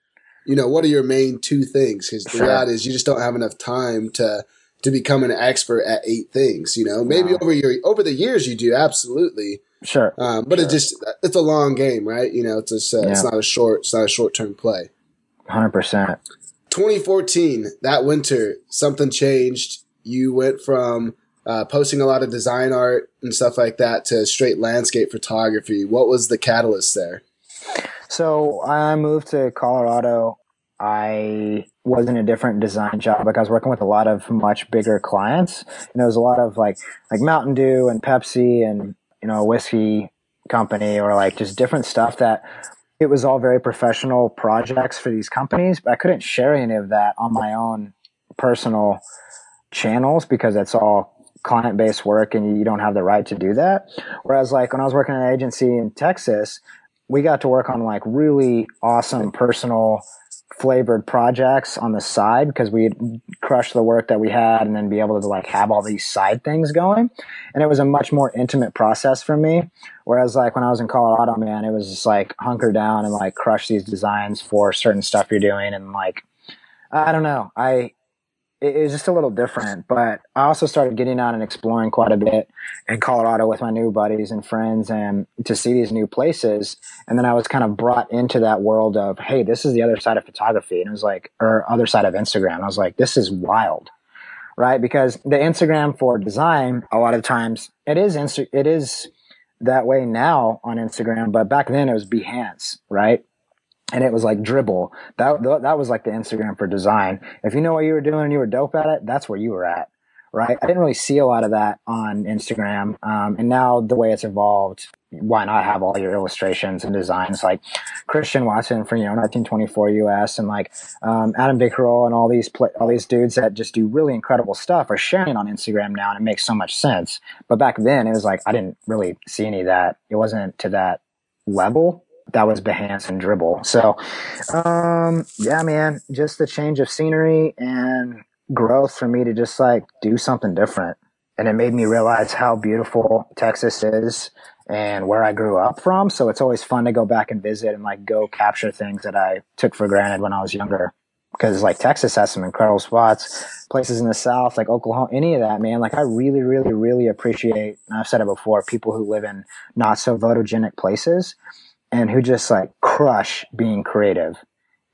you know, what are your main two things? Because the sure. reality is you just don't have enough time to to become an expert at eight things. You know, maybe wow. over your over the years you do absolutely. Sure. Um, but sure. it just it's a long game, right? You know, it's just, uh, yeah. it's not a short it's not a short term play. Hundred percent. 2014, that winter, something changed. You went from uh, posting a lot of design art and stuff like that to straight landscape photography. What was the catalyst there? So I moved to Colorado. I was in a different design job. Like I was working with a lot of much bigger clients, and there was a lot of like like Mountain Dew and Pepsi and you know a whiskey company or like just different stuff that it was all very professional projects for these companies. But I couldn't share any of that on my own personal channels because it's all client based work and you don't have the right to do that. Whereas like when I was working in an agency in Texas, we got to work on like really awesome personal flavored projects on the side because we'd crush the work that we had and then be able to like have all these side things going. And it was a much more intimate process for me. Whereas like when I was in Colorado, man, it was just like hunker down and like crush these designs for certain stuff you're doing. And like, I don't know. I, it was just a little different. But I also started getting out and exploring quite a bit in Colorado with my new buddies and friends and to see these new places. And then I was kind of brought into that world of, hey, this is the other side of photography. And it was like, or other side of Instagram. I was like, this is wild. Right? Because the Instagram for design, a lot of times it is, Insta- it is that way now on Instagram, but back then it was Behance, right? And it was like Dribbble. That that was like the Instagram for design. If you know what you were doing and you were dope at it, that's where you were at, right? I didn't really see a lot of that on Instagram, um, and now the way it's evolved, why not have all your illustrations and designs like Christian Watson for you know 1924 US and like um, Adam Bickerel and all these pl- all these dudes that just do really incredible stuff are sharing on Instagram now, and it makes so much sense. But back then, it was like I didn't really see any of that. It wasn't to that level that was Behance and Dribbble. So, um, yeah, man, just the change of scenery and growth for me to just like do something different. And it made me realize how beautiful Texas is and where I grew up from. So it's always fun to go back and visit and like go capture things that I took for granted when I was younger. Because like Texas has some incredible spots, places in the South, like Oklahoma, any of that, man. Like I really, really, really appreciate, I've said it before, people who live in not so photogenic places and who just like crush being creative.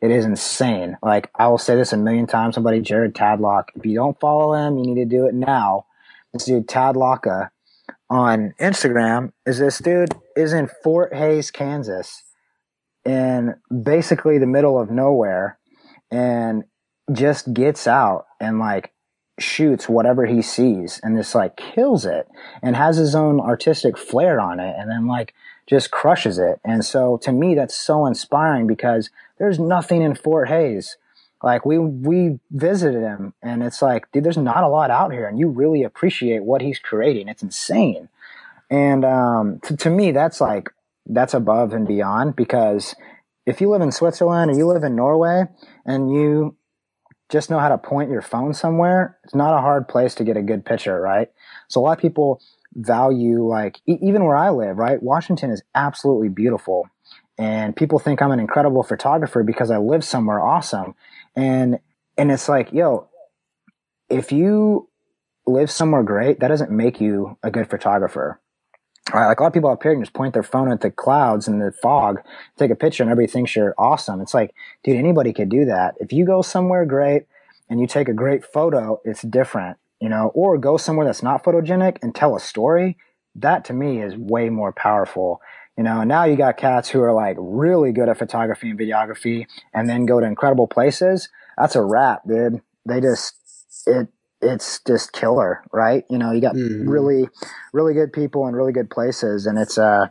It is insane. Like I will say this a million times. Somebody, Jared Tadlock. If you don't follow him, you need to do it now. This dude Tadlocka on Instagram is this dude is in Fort Hays, Kansas, in basically the middle of nowhere, and just gets out and like shoots whatever he sees and just like kills it and has his own artistic flair on it and then like just crushes it. And so to me, that's so inspiring because there's nothing in Fort Hays. Like we, we visited him and it's like, dude, there's not a lot out here and you really appreciate what he's creating. It's insane. And, um, to, to me, that's like, that's above and beyond because if you live in Switzerland or you live in Norway and you just know how to point your phone somewhere, it's not a hard place to get a good picture, right? So a lot of people value like e- even where I live, right? Washington is absolutely beautiful. And people think I'm an incredible photographer because I live somewhere awesome. And and it's like, yo, if you live somewhere great, that doesn't make you a good photographer. Right? Like a lot of people up here can just point their phone at the clouds and the fog, take a picture, and everybody thinks you're awesome. It's like, dude, anybody could do that. If you go somewhere great and you take a great photo, it's different you know, or go somewhere that's not photogenic and tell a story. That to me is way more powerful. You know, now you got cats who are like really good at photography and videography and then go to incredible places. That's a wrap, dude. They just, it, it's just killer, right? You know, you got mm-hmm. really, really good people in really good places and it's, uh,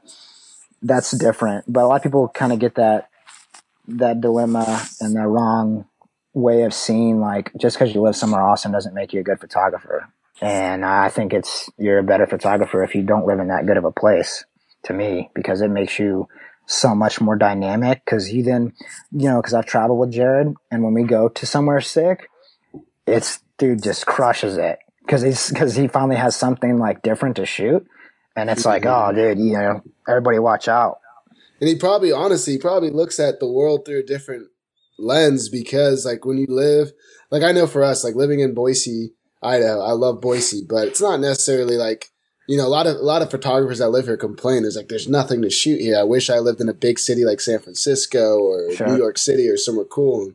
that's different. But a lot of people kind of get that, that dilemma and the wrong way of seeing like just because you live somewhere awesome doesn't make you a good photographer. And I think it's you're a better photographer if you don't live in that good of a place to me because it makes you so much more dynamic. Because you then you know because I've traveled with Jared and when we go to somewhere sick it's dude just crushes it. Because he's because he finally has something like different to shoot. And it's like oh mm-hmm. dude you know everybody watch out. And he probably honestly he probably looks at the world through a different lens because like when you live, like I know for us, like living in Boise, Idaho, I love Boise, but it's not necessarily like, you know, a lot of, a lot of photographers that live here complain. There's like, there's nothing to shoot here. I wish I lived in a big city like San Francisco or sure. New York City or somewhere cool. And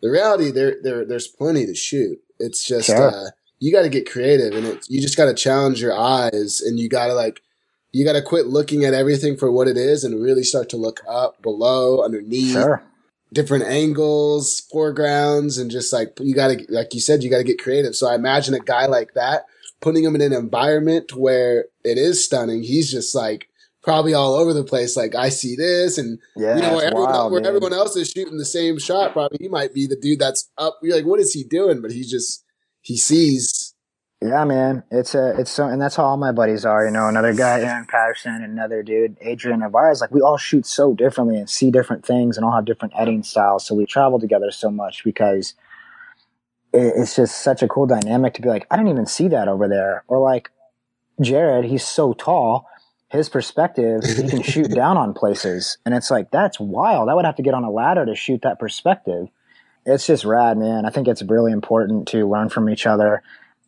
the reality there, there, there's plenty to shoot. It's just, sure. uh, you got to get creative and it, you just got to challenge your eyes and you got to like, you got to quit looking at everything for what it is and really start to look up, below, underneath. Sure different angles, foregrounds, and just like you gotta, like you said, you gotta get creative. So I imagine a guy like that, putting him in an environment where it is stunning. He's just like probably all over the place. Like I see this, and yeah, you know where, everyone, wild, where everyone else is shooting the same shot. Probably he might be the dude that's up. You're like, what is he doing? But he just he sees yeah, man. It's a, it's so, and that's how all my buddies are, you know, another guy, Aaron Patterson, another dude, Adrian Navarez. Like we all shoot so differently and see different things and all have different editing styles. So we travel together so much because it, it's just such a cool dynamic to be like, I didn't even see that over there. Or like Jared, he's so tall. His perspective, he can shoot down on places. And it's like, that's wild. I would have to get on a ladder to shoot that perspective. It's just rad, man. I think it's really important to learn from each other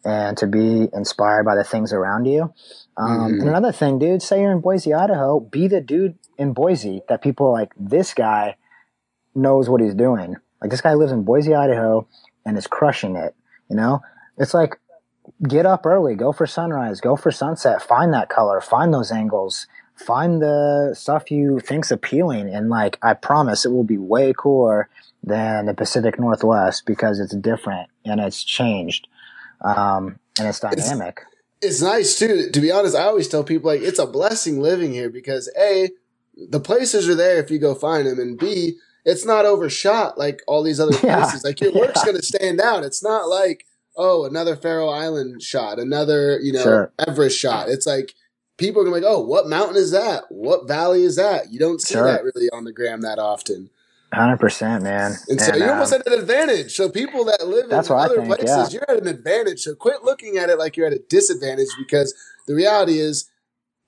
and to be inspired by the things around you. Um, mm-hmm. And another thing, dude, say you're in Boise, Idaho, be the dude in Boise that people are like, this guy knows what he's doing. Like this guy lives in Boise, Idaho and is crushing it. You know, it's like, get up early, go for sunrise, go for sunset, find that color, find those angles, find the stuff you think's appealing and like I promise it will be way cooler than the Pacific Northwest because it's different and it's changed. Um, and it's dynamic. It's, it's nice too. To be honest, I always tell people like it's a blessing living here because A, the places are there if you go find them and B, it's not overshot like all these other Yeah. places. Like your work's Yeah. going to stand out. It's not like, oh, another Faroe Island shot, another, you know, Sure. Everest shot. It's like people are going to be like, oh, what mountain is that? What valley is that? You don't see Sure. that really on the gram that often. Hundred percent, man. And so And, you're almost um, at an advantage. So people that live in other think, places, yeah. you're at an advantage. So quit looking at it like you're at a disadvantage because the reality is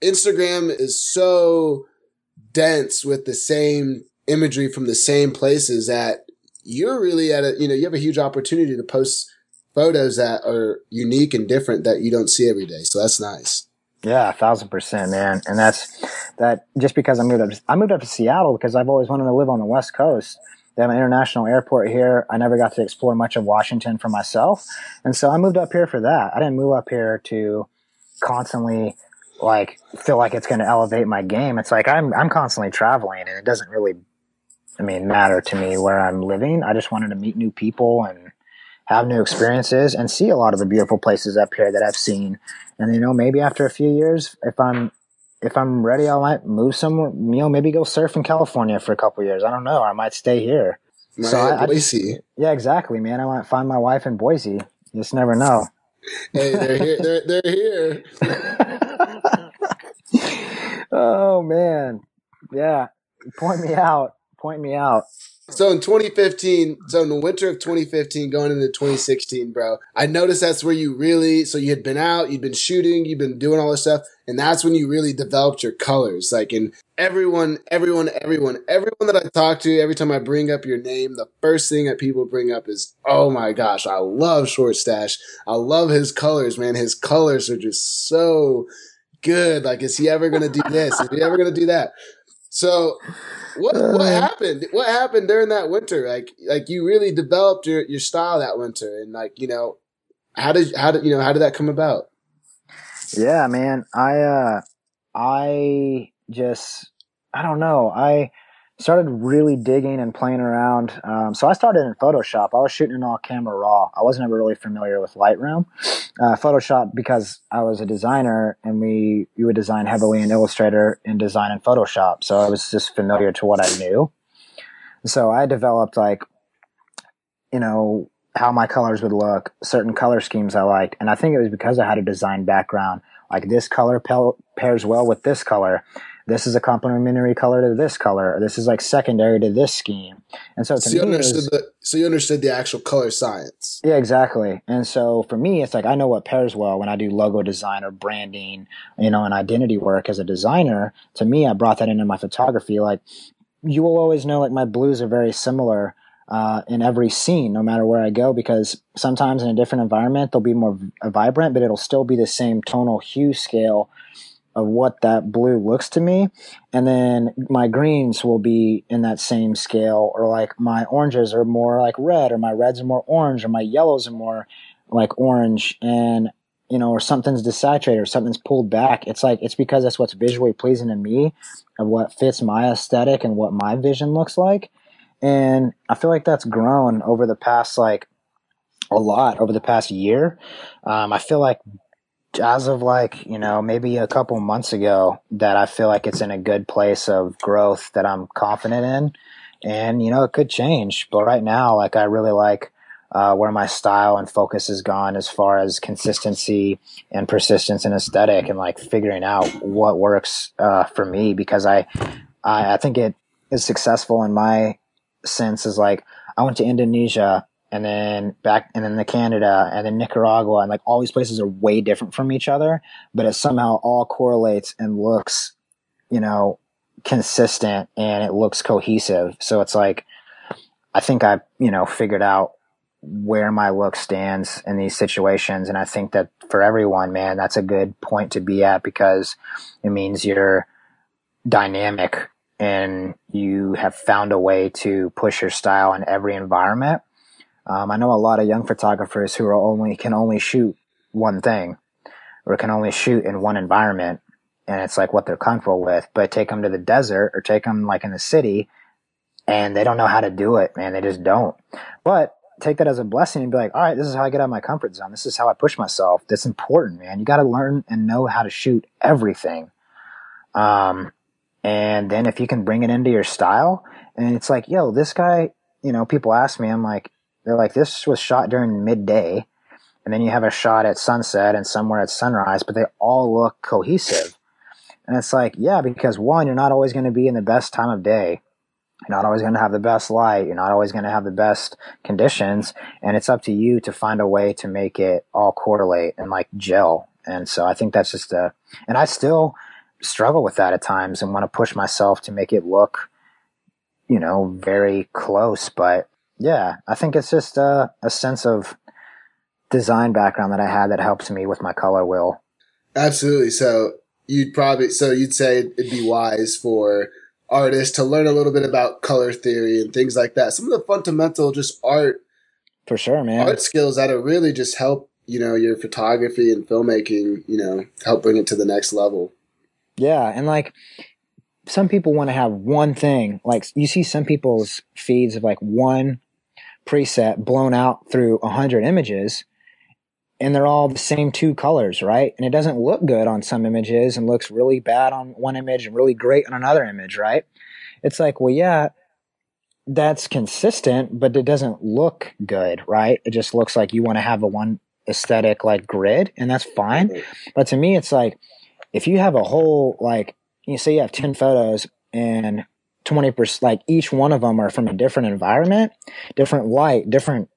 Instagram is so dense with the same imagery from the same places that you're really at a you know, you have a huge opportunity to post photos that are unique and different that you don't see every day. So that's nice. Yeah, a thousand percent, man. And that's that. Just because I moved up, I moved up to Seattle because I've always wanted to live on the West Coast. They have an international airport here. I never got to explore much of Washington for myself, and so I moved up here for that. I didn't move up here to constantly like feel like it's going to elevate my game. It's like I'm I'm constantly traveling, and it doesn't really, I mean, matter to me where I'm living. I just wanted to meet new people and have new experiences and see a lot of the beautiful places up here that I've seen. And you know, maybe after a few years, if I'm if I'm ready, I might move somewhere. You know, maybe go surf in California for a couple years. I don't know. I might stay here. My So I- I Boise. Yeah, exactly, man. I might find my wife in Boise. You just never know. hey, they're here. They're, they're here. oh man, yeah. Point me out. Point me out. So in 2015, so in the winter of 2015, going into 2016, bro, I noticed that's where you really, so you had been out, you'd been shooting, you'd been doing all this stuff, and that's when you really developed your colors. Like, and everyone, everyone, everyone, everyone that I talk to, every time I bring up your name, the first thing that people bring up is, oh my gosh, I love Short Stash. I love his colors, man. His colors are just so good. Like, is he ever going to do this? Is he ever going to do that? So, what what Uh. happened? What happened during that winter? Like like you really developed your your style that winter, and like you know, how did how did you know how did that come about? Yeah, man. I uh I just I don't know. I started really digging and playing around. Um, so I started in Photoshop. I was shooting in all camera raw. I wasn't ever really familiar with Lightroom. Uh, Photoshop because I was a designer and we we would design heavily in Illustrator and design in Photoshop. So I was just familiar to what I knew. So I developed like you know how my colors would look, certain color schemes I liked, and I think it was because I had a design background. Like this color pa- pairs well with this color. This is a complementary color to this color. Or this is like secondary to this scheme. And so to So you understood was- the so you understood the actual color science. yeah, exactly. And so for me, it's like I know what pairs well when I do logo design or branding, you know, and identity work as a designer. To me, I brought that into my photography. Like you will always know, like my blues are very similar uh, in every scene, no matter where I go, because sometimes in a different environment they'll be more v- vibrant, but it'll still be the same tonal hue scale of what that blue looks to me. And then my greens will be in that same scale, or like my oranges are more like red, or my reds are more orange, or my yellows are more like orange. And, you know, or something's desaturated or something's pulled back. It's like, it's because that's what's visually pleasing to me of what fits my aesthetic and what my vision looks like. And I feel like that's grown over the past, like, a lot over the past year. Um, I feel like as of like you know maybe a couple months ago that i feel like it's in a good place of growth that i'm confident in. And you know it could change. But right now like i really like uh, where my style and focus has gone as far as consistency and persistence and aesthetic and like figuring out what works uh, for me because I, I i think it is successful in my sense is like i went to indonesia and then back and then the Canada and then Nicaragua and like all these places are way different from each other, but it somehow all correlates and looks, you know, consistent and it looks cohesive. So it's like I think I, you know, figured out where my look stands in these situations and I think that for everyone, man, that's a good point to be at because it means you're dynamic and you have found a way to push your style in every environment. Um, I know a lot of young photographers who are only can only shoot one thing, or can only shoot in one environment, and it's like what they're comfortable with. But take them to the desert or take them like in the city and they don't know how to do it, man. They just don't. But take that as a blessing and be like, all right, this is how I get out of my comfort zone. This is how I push myself. That's important, man. You got to learn and know how to shoot everything. Um, and then if you can bring it into your style and it's like, yo, this guy, you know, people ask me, I'm like, they're like, this was shot during midday. And then you have a shot at sunset and somewhere at sunrise, but they all look cohesive. And it's like, yeah, because one, you're not always going to be in the best time of day. You're not always going to have the best light. You're not always going to have the best conditions. And it's up to you to find a way to make it all correlate and like gel. And so I think that's just a, and I still struggle with that at times and want to push myself to make it look, you know, very close. But yeah, I think it's just a, a sense of design background that I had that helps me with my color wheel. Absolutely. So you'd probably, so you'd say it'd be wise for, artists to learn a little bit about color theory and things like that. Some of the fundamental just art for sure, man. Art skills that'll really just help, you know, your photography and filmmaking, you know, help bring it to the next level. Yeah, and like some people want to have one thing. Like you see some people's feeds of like one preset blown out through a hundred images and they're all the same two colors, right? And it doesn't look good on some images and looks really bad on one image and really great on another image, right? It's like, well, yeah, that's consistent, but it doesn't look good, right? It just looks like you want to have a one aesthetic like grid and that's fine. But to me, it's like, if you have a whole, like, you say you have 10 photos and 20%, like each one of them are from a different environment, different light, different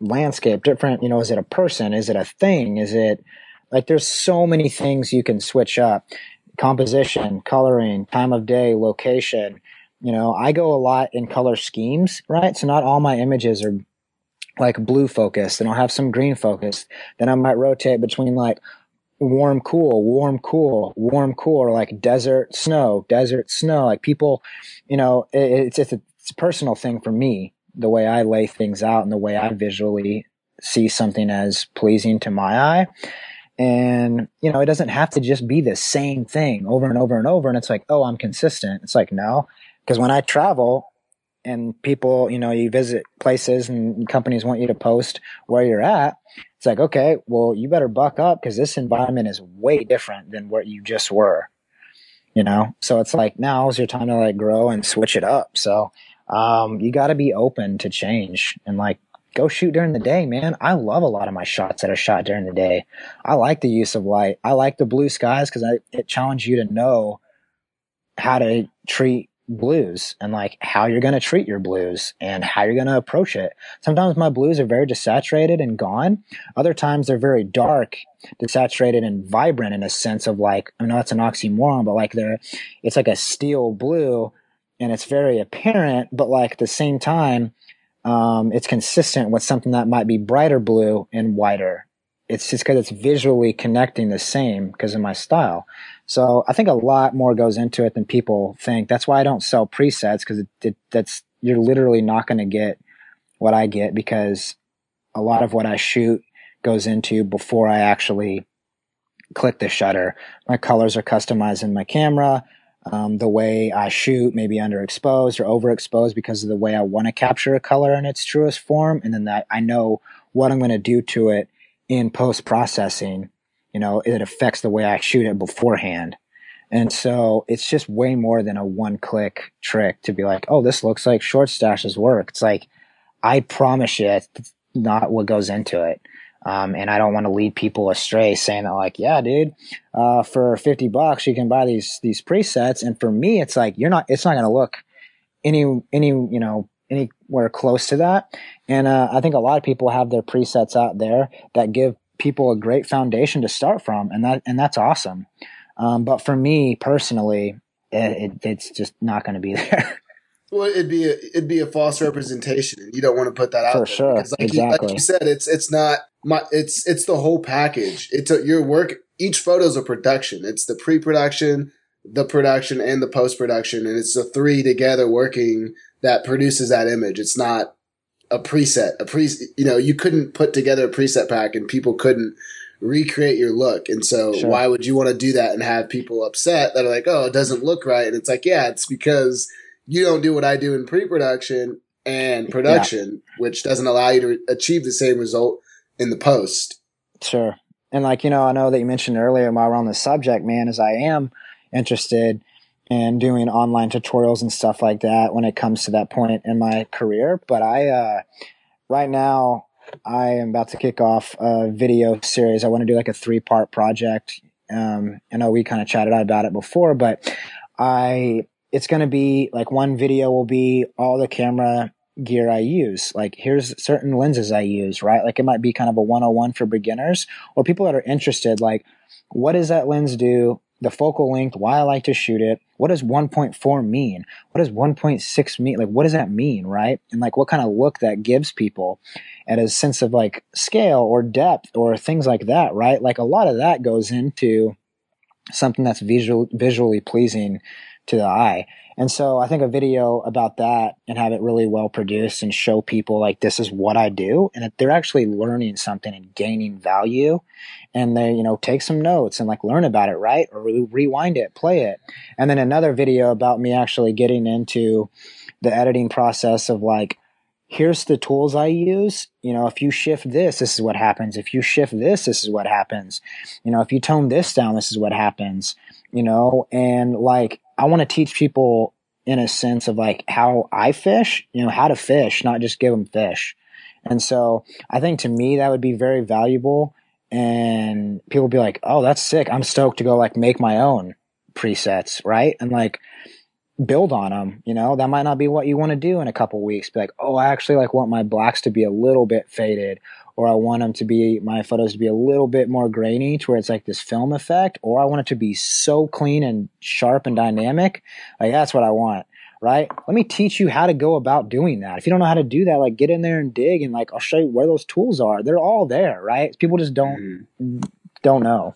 landscape different you know is it a person? Is it a thing? Is it like there's so many things you can switch up. Composition coloring time of day location. You know i go a lot in color schemes right? So not all my images are like blue focused and i'll have some green focused. Then i might rotate between like warm cool warm cool warm cool or like desert snow desert snow like people you know it, it's, it's a, it's a personal thing for me the way I lay things out and the way I visually see something as pleasing to my eye. And, you know, it doesn't have to just be the same thing over and over and over. And it's like, oh, I'm consistent. It's like, no, because when I travel and people, you know, you visit places and companies want you to post where you're at, it's like, okay, well, you better buck up because this environment is way different than what you just were, you know? So it's like, now's your time to like grow and switch it up. So, um, you got to be open to change and like go shoot during the day, man. I love a lot of my shots that are shot during the day. I like the use of light. I like the blue skies because it challenges you to know how to treat blues and like how you're going to treat your blues and how you're going to approach it. Sometimes my blues are very desaturated and gone. Other times they're very dark, desaturated and vibrant in a sense of like, I know it's an oxymoron, but like they're, it's like a steel blue and it's very apparent, but like at the same time, um, it's consistent with something that might be brighter blue and whiter. It's just because it's visually connecting the same because of my style. So I think a lot more goes into it than people think. That's why I don't sell presets because it, it, that's you're literally not going to get what I get because a lot of what I shoot goes into before I actually click the shutter. My colors are customized in my camera um, the way I shoot, maybe underexposed or overexposed because of the way I want to capture a color in its truest form. And then that I know what I'm going to do to it in post processing. You know, it affects the way I shoot it beforehand. And so it's just way more than a one click trick to be like, oh, this looks like short stashes work. It's like, I promise you, it's not what goes into it. Um, and I don't want to lead people astray saying that like, yeah, dude, uh, for 50 bucks, you can buy these, these presets. And for me, it's like, you're not, it's not going to look any, any, you know, anywhere close to that. And, uh, I think a lot of people have their presets out there that give people a great foundation to start from. And that, and that's awesome. Um, but for me personally, it, it, it's just not going to be there. Well, it'd be a, it'd be a false representation, and you don't want to put that out for there sure. Because like exactly. You, like you said, it's it's not my it's it's the whole package. It's a, your work. Each photo is a production. It's the pre-production, the production, and the post-production, and it's the three together working that produces that image. It's not a preset. A pre, you know, you couldn't put together a preset pack, and people couldn't recreate your look. And so Sure. why would you want to do that and have people upset that are like, oh, it doesn't look right? And it's like, yeah, it's because you don't do what I do in pre-production and production, which doesn't allow you to achieve the same result in the post. Sure. And like, you know, I know that you mentioned earlier while we're on the subject, man, is I am interested in doing online tutorials and stuff like that when it comes to that point in my career. But I, uh, right now, I am about to kick off a video series. I want to do like a three part project. Um, I know we kind of chatted about it before, but I, it's going to be like one video will be all the camera gear I use. Like here's certain lenses I use, right? Like it might be kind of a 101 for beginners or people that are interested. Like what does that lens do? The focal length, why I like to shoot it. What does 1.4 mean? What does 1.6 mean? Like what does that mean, right? And like what kind of look that gives people and a sense of like scale or depth or things like that, right? Like a lot of that goes into something that's visual, visually pleasing to the eye. And so I think a video about that and have it really well produced and show people like this is what I do and that they're actually learning something and gaining value and they, you know, take some notes and like learn about it, right? Or re- rewind it, play it. And then another video about me actually getting into the editing process of like, here's the tools I use. You know, if you shift this, this is what happens. If you shift this, this is what happens. You know, if you tone this down, this is what happens. You know, and like I want to teach people in a sense of like how I fish, you know, how to fish, not just give them fish. And so I think to me that would be very valuable. And people be like, oh, that's sick. I'm stoked to go like make my own presets, right? And like build on them. You know, that might not be what you want to do in a couple weeks. Be like, oh, I actually like want my blacks to be a little bit faded, or I want them to be my photos to be a little bit more grainy, to where it's like this film effect, or I want it to be so clean and sharp and dynamic. Like that's what I want. Right? Let me teach you how to go about doing that. If you don't know how to do that, like get in there and dig and like I'll show you where those tools are. They're all there, right? People just don't Mhm. don't know.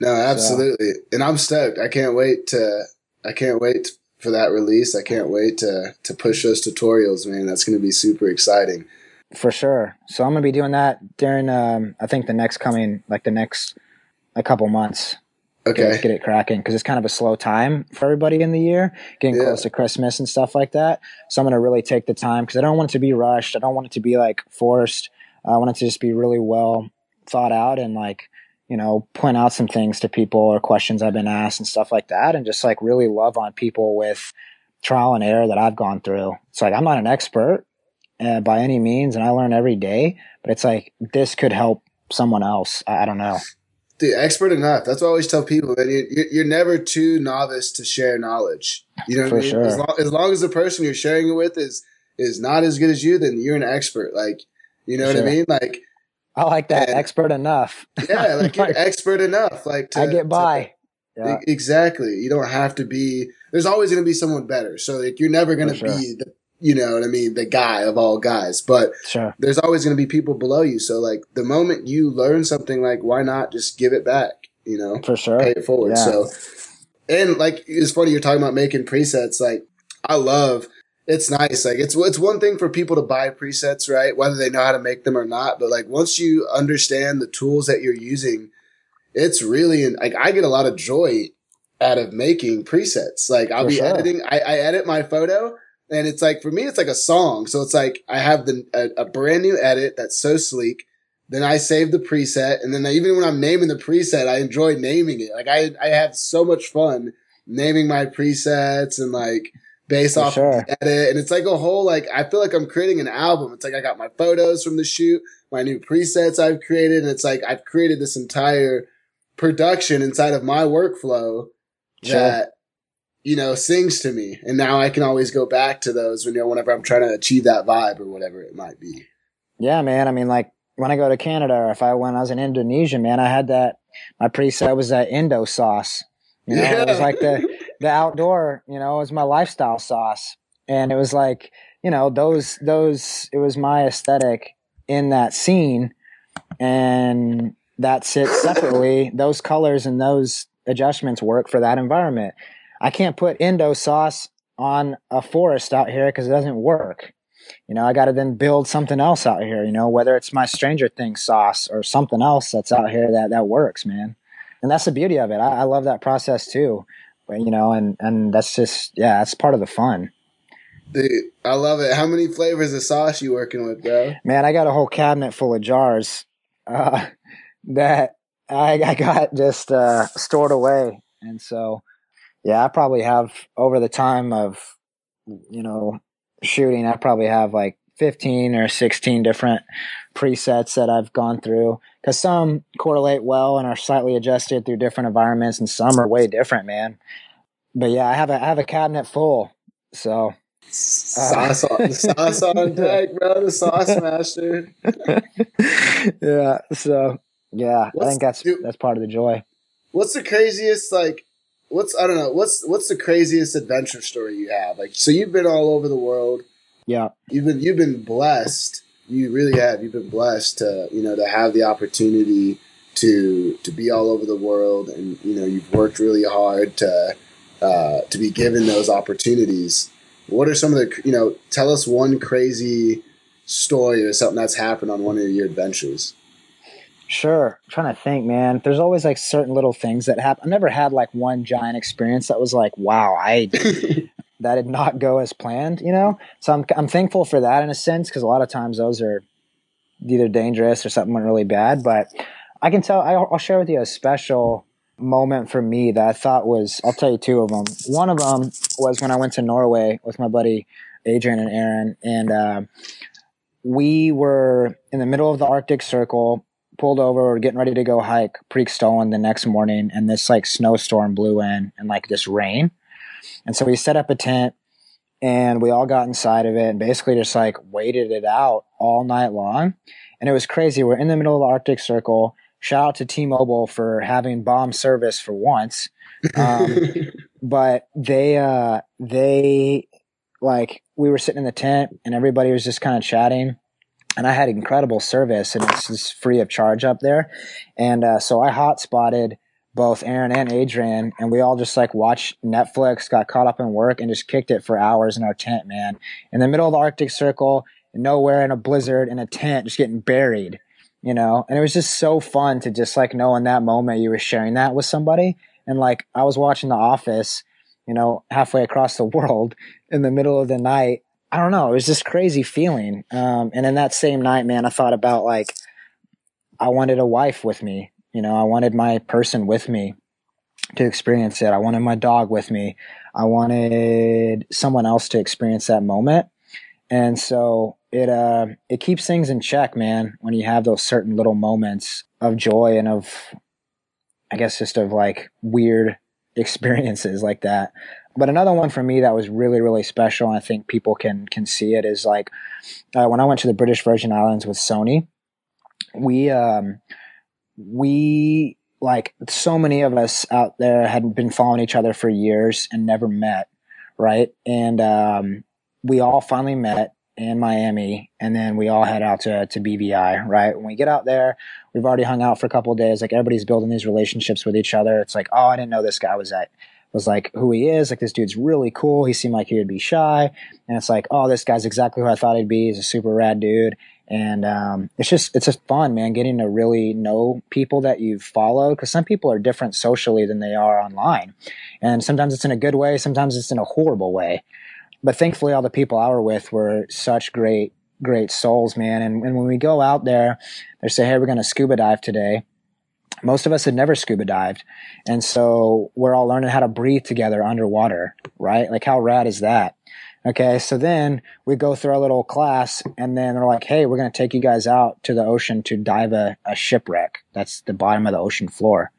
No, absolutely. And I'm stoked. I can't wait to I can't wait for that release. I can't wait to to push those tutorials, man. That's going to be super exciting. For sure. So I'm gonna be doing that during um I think the next coming like the next a couple months. Get, Okay. get it cracking because it's kind of a slow time for everybody in the year, getting Yeah. close to Christmas and stuff like that. So I'm gonna really take the time because I don't want it to be rushed. I don't want it to be like forced. I want it to just be really well thought out and like you know point out some things to people or questions I've been asked and stuff like that, and just like really love on people with trial and error that I've gone through. It's like I'm not an expert uh, by any means, and I learn every day. But it's like this could help someone else. I, I don't know. Dude, expert enough. That's what I always tell people, man. You, you're, you're never too novice to share knowledge. You know what For I mean? sure. As, long, as long as the person you're sharing it with is is not as good as you, then you're an expert. Like, you know what Sure. I mean? Like, I like that. Yeah. Expert enough. yeah, like you're expert enough. Like, to, I get by. to- Yeah, exactly. You don't have to be. There's always going to be someone better. So like, you're never going to sure. be the, you know what I mean, the guy of all guys. But sure. there's always going to be people below you. So like, the moment you learn something, like, why not just give it back? You know, For sure. pay it forward. Yeah. So, and like it's funny you're talking about making presets. Like I love. It's nice. Like it's it's one thing for people to buy presets, right? Whether they know how to make them or not. But like once you understand the tools that you're using, it's really like I get a lot of joy out of making presets. Like I'll For be sure. editing. I, I edit my photo. And it's like for me, it's like a song. So it's like I have the a, a brand new edit that's so sleek. Then I save the preset, and then even when I'm naming the preset, I enjoy naming it. Like I, I have so much fun naming my presets and like based For off sure. of the edit. And it's like a whole like I feel like I'm creating an album. It's like I got my photos from the shoot, my new presets I've created, and it's like I've created this entire production inside of my workflow Sure. that you know sings to me. And now I can always go back to those when you know whenever I'm trying to achieve that vibe or whatever it might be. Yeah, man. I mean, like when I go to Canada, or if I when I was in Indonesia, man, I had that. My preset was that Indo sauce. You know, it was like the the outdoor. You know, it was my lifestyle sauce, and it was like you know those those. It was my aesthetic in that scene, and that sits separately. those colors and those adjustments work for that environment. I can't put Indo sauce on a forest out here because it doesn't work. you know, I got to then build something else out here, you know, whether it's my Stranger Things sauce or something else that's out here that, that works, man. And that's the beauty of it. I, I love that process too, but, you know, and, and that's just, yeah, that's part of the fun. Dude, I love it. How many flavors of sauce you working with, bro? Man, I got a whole cabinet full of jars uh, that I, I got just uh, stored away. And so, yeah, I probably have over the time of, you know, shooting, I probably have like 15 or 16 different presets that I've gone through because some correlate well and are slightly adjusted through different environments and some are way different, man. But yeah, I have a, I have a cabinet full. So uh, sauce on sauce on deck, bro. The sauce master. yeah. So yeah, what's, I think that's dude, that's part of the joy. What's the craziest like? What's I don't know. What's what's the craziest adventure story you have? Like, so you've been all over the world. Yeah. You've been you've been blessed. You really have. You've been blessed to you know to have the opportunity to to be all over the world, and you know you've worked really hard to uh, to be given those opportunities. What are some of the you know? Tell us one crazy story or something that's happened on one of your adventures. Sure. I'm trying to think, man. There's always like certain little things that happen. I've never had like one giant experience that was like, wow, I that did not go as planned, you know? So I'm I'm thankful for that in a sense because a lot of times those are either dangerous or something went really bad, but I can tell I'll, I'll share with you a special moment for me that I thought was I'll tell you two of them. One of them was when I went to Norway with my buddy Adrian and Aaron, and uh, we were in the middle of the Arctic Circle, pulled over, we are getting ready to go hike Preikestolen the next morning, and this like snowstorm blew in and like this rain, and so we set up a tent. And we all got inside of it and basically just like waited it out all night long. And it was crazy. We're in the middle of the Arctic Circle Shout out to T-Mobile for having bomb service for once. Um, but they, uh, they, like, we were sitting in the tent and everybody was just kind of chatting. And I had incredible service and it's just free of charge up there. And uh, so I hot spotted both Aaron and Adrian, and we all just like watched Netflix, got caught up in work, and just kicked it for hours in our tent, man. In the middle of the Arctic Circle, nowhere in a blizzard, in a tent, just getting buried you know, and it was just so fun to just like know in that moment you were sharing that with somebody. And like I was watching The Office, you know, halfway across the world in the middle of the night. I don't know. It was just crazy feeling. Um, and in that same night, man, I thought about like, I wanted a wife with me. You know, I wanted my person with me to experience it. I wanted my dog with me. I wanted someone else to experience that moment. And so it uh it keeps things in check, man, when you have those certain little moments of joy and of I guess just of like weird experiences like that. But another one for me that was really really special, and I think people can can see it is like uh, when I went to the British Virgin Islands with Sony, we um we like so many of us out there had been following each other for years and never met, right? And um we all finally met in Miami, and then we all head out to to BVI. Right when we get out there, we've already hung out for a couple days. Like everybody's building these relationships with each other. It's like, oh, I didn't know this guy was that was like who he is. Like this dude's really cool. He seemed like he would be shy, and it's like, oh, this guy's exactly who I thought he'd be. He's a super rad dude, and um, it's just it's just fun, man, getting to really know people that you've followed because some people are different socially than they are online, and sometimes it's in a good way, sometimes it's in a horrible way but thankfully all the people I were with were such great, great souls, man. And, and when we go out there, they say, Hey, we're going to scuba dive today. Most of us had never scuba dived. And so we're all learning how to breathe together underwater, right? Like how rad is that? Okay. So then we go through our little class and then they're like, Hey, we're going to take you guys out to the ocean to dive a, a shipwreck. That's the bottom of the ocean floor.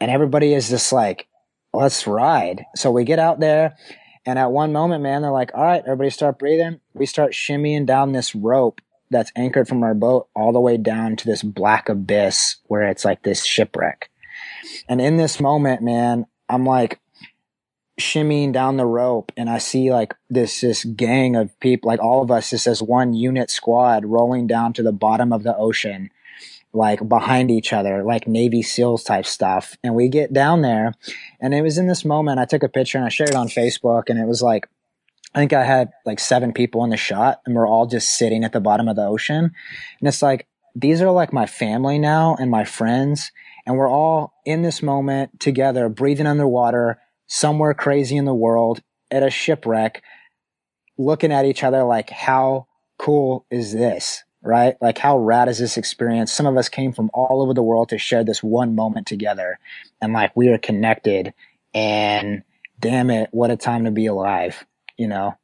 And everybody is just like, let's ride. So we get out there and at one moment, man, they're like, all right, everybody start breathing. We start shimmying down this rope that's anchored from our boat all the way down to this black abyss where it's like this shipwreck. And in this moment, man, I'm like shimmying down the rope and I see like this, this gang of people, like all of us, just as one unit squad rolling down to the bottom of the ocean like behind each other, like Navy SEALs type stuff. And we get down there, and it was in this moment I took a picture and I shared it on Facebook, and it was like I think I had like seven people in the shot and we're all just sitting at the bottom of the ocean. And it's like, these are like my family now and my friends. And we're all in this moment together, breathing underwater, somewhere crazy in the world at a shipwreck, looking at each other like, how cool is this? Right? Like, how rad is this experience? Some of us came from all over the world to share this one moment together. And like, we are connected. And damn it, what a time to be alive you know,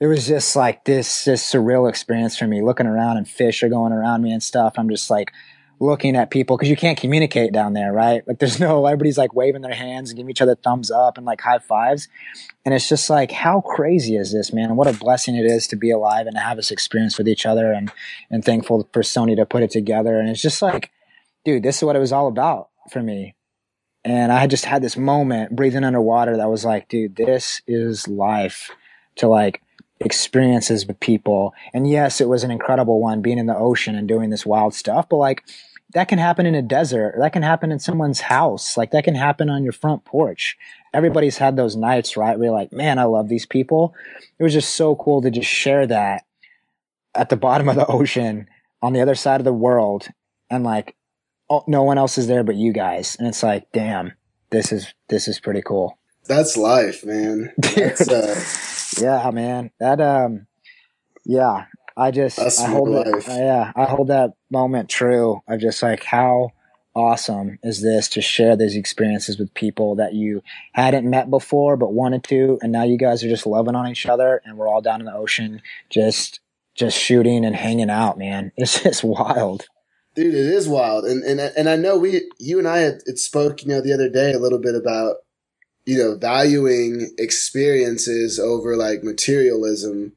it was just like this, this surreal experience for me looking around and fish are going around me and stuff. I'm just like looking at people because you can't communicate down there, right? Like there's no, everybody's like waving their hands and giving each other thumbs up and like high fives. And it's just like, how crazy is this, man? what a blessing it is to be alive and to have this experience with each other and, and thankful for Sony to put it together. And it's just like, dude, this is what it was all about for me. And I had just had this moment breathing underwater that was like, dude, this is life to like experiences with people. And yes, it was an incredible one being in the ocean and doing this wild stuff, but like that can happen in a desert, that can happen in someone's house, like that can happen on your front porch. Everybody's had those nights, right? Where you're like, man, I love these people. It was just so cool to just share that at the bottom of the ocean on the other side of the world and like oh, no one else is there but you guys. And it's like, damn, this is this is pretty cool. That's life, man. That's, uh, yeah, man. That um, yeah. I just That's I hold that, yeah, I hold that moment true of just like how awesome is this to share these experiences with people that you hadn't met before but wanted to and now you guys are just loving on each other and we're all down in the ocean just just shooting and hanging out man it's just wild dude it is wild and and and i know we you and i had, had spoke you know the other day a little bit about you know, valuing experiences over like materialism.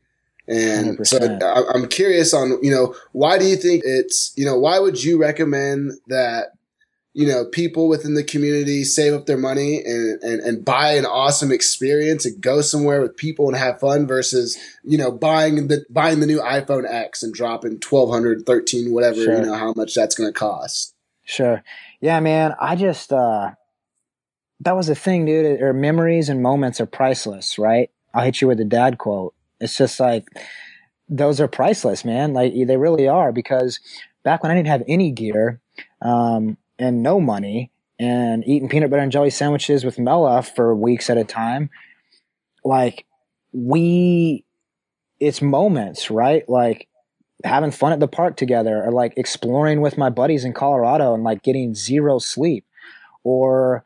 And 100%. so I'm curious on, you know, why do you think it's, you know, why would you recommend that, you know, people within the community save up their money and, and, and buy an awesome experience and go somewhere with people and have fun versus, you know, buying the, buying the new iPhone X and dropping 1200, 13, whatever, sure. you know, how much that's going to cost. Sure. Yeah, man. I just, uh, that was the thing, dude. Or memories and moments are priceless, right? I'll hit you with a dad quote. It's just like those are priceless, man. Like they really are because back when I didn't have any gear um, and no money and eating peanut butter and jelly sandwiches with Mela for weeks at a time, like we, it's moments, right? Like having fun at the park together or like exploring with my buddies in Colorado and like getting zero sleep or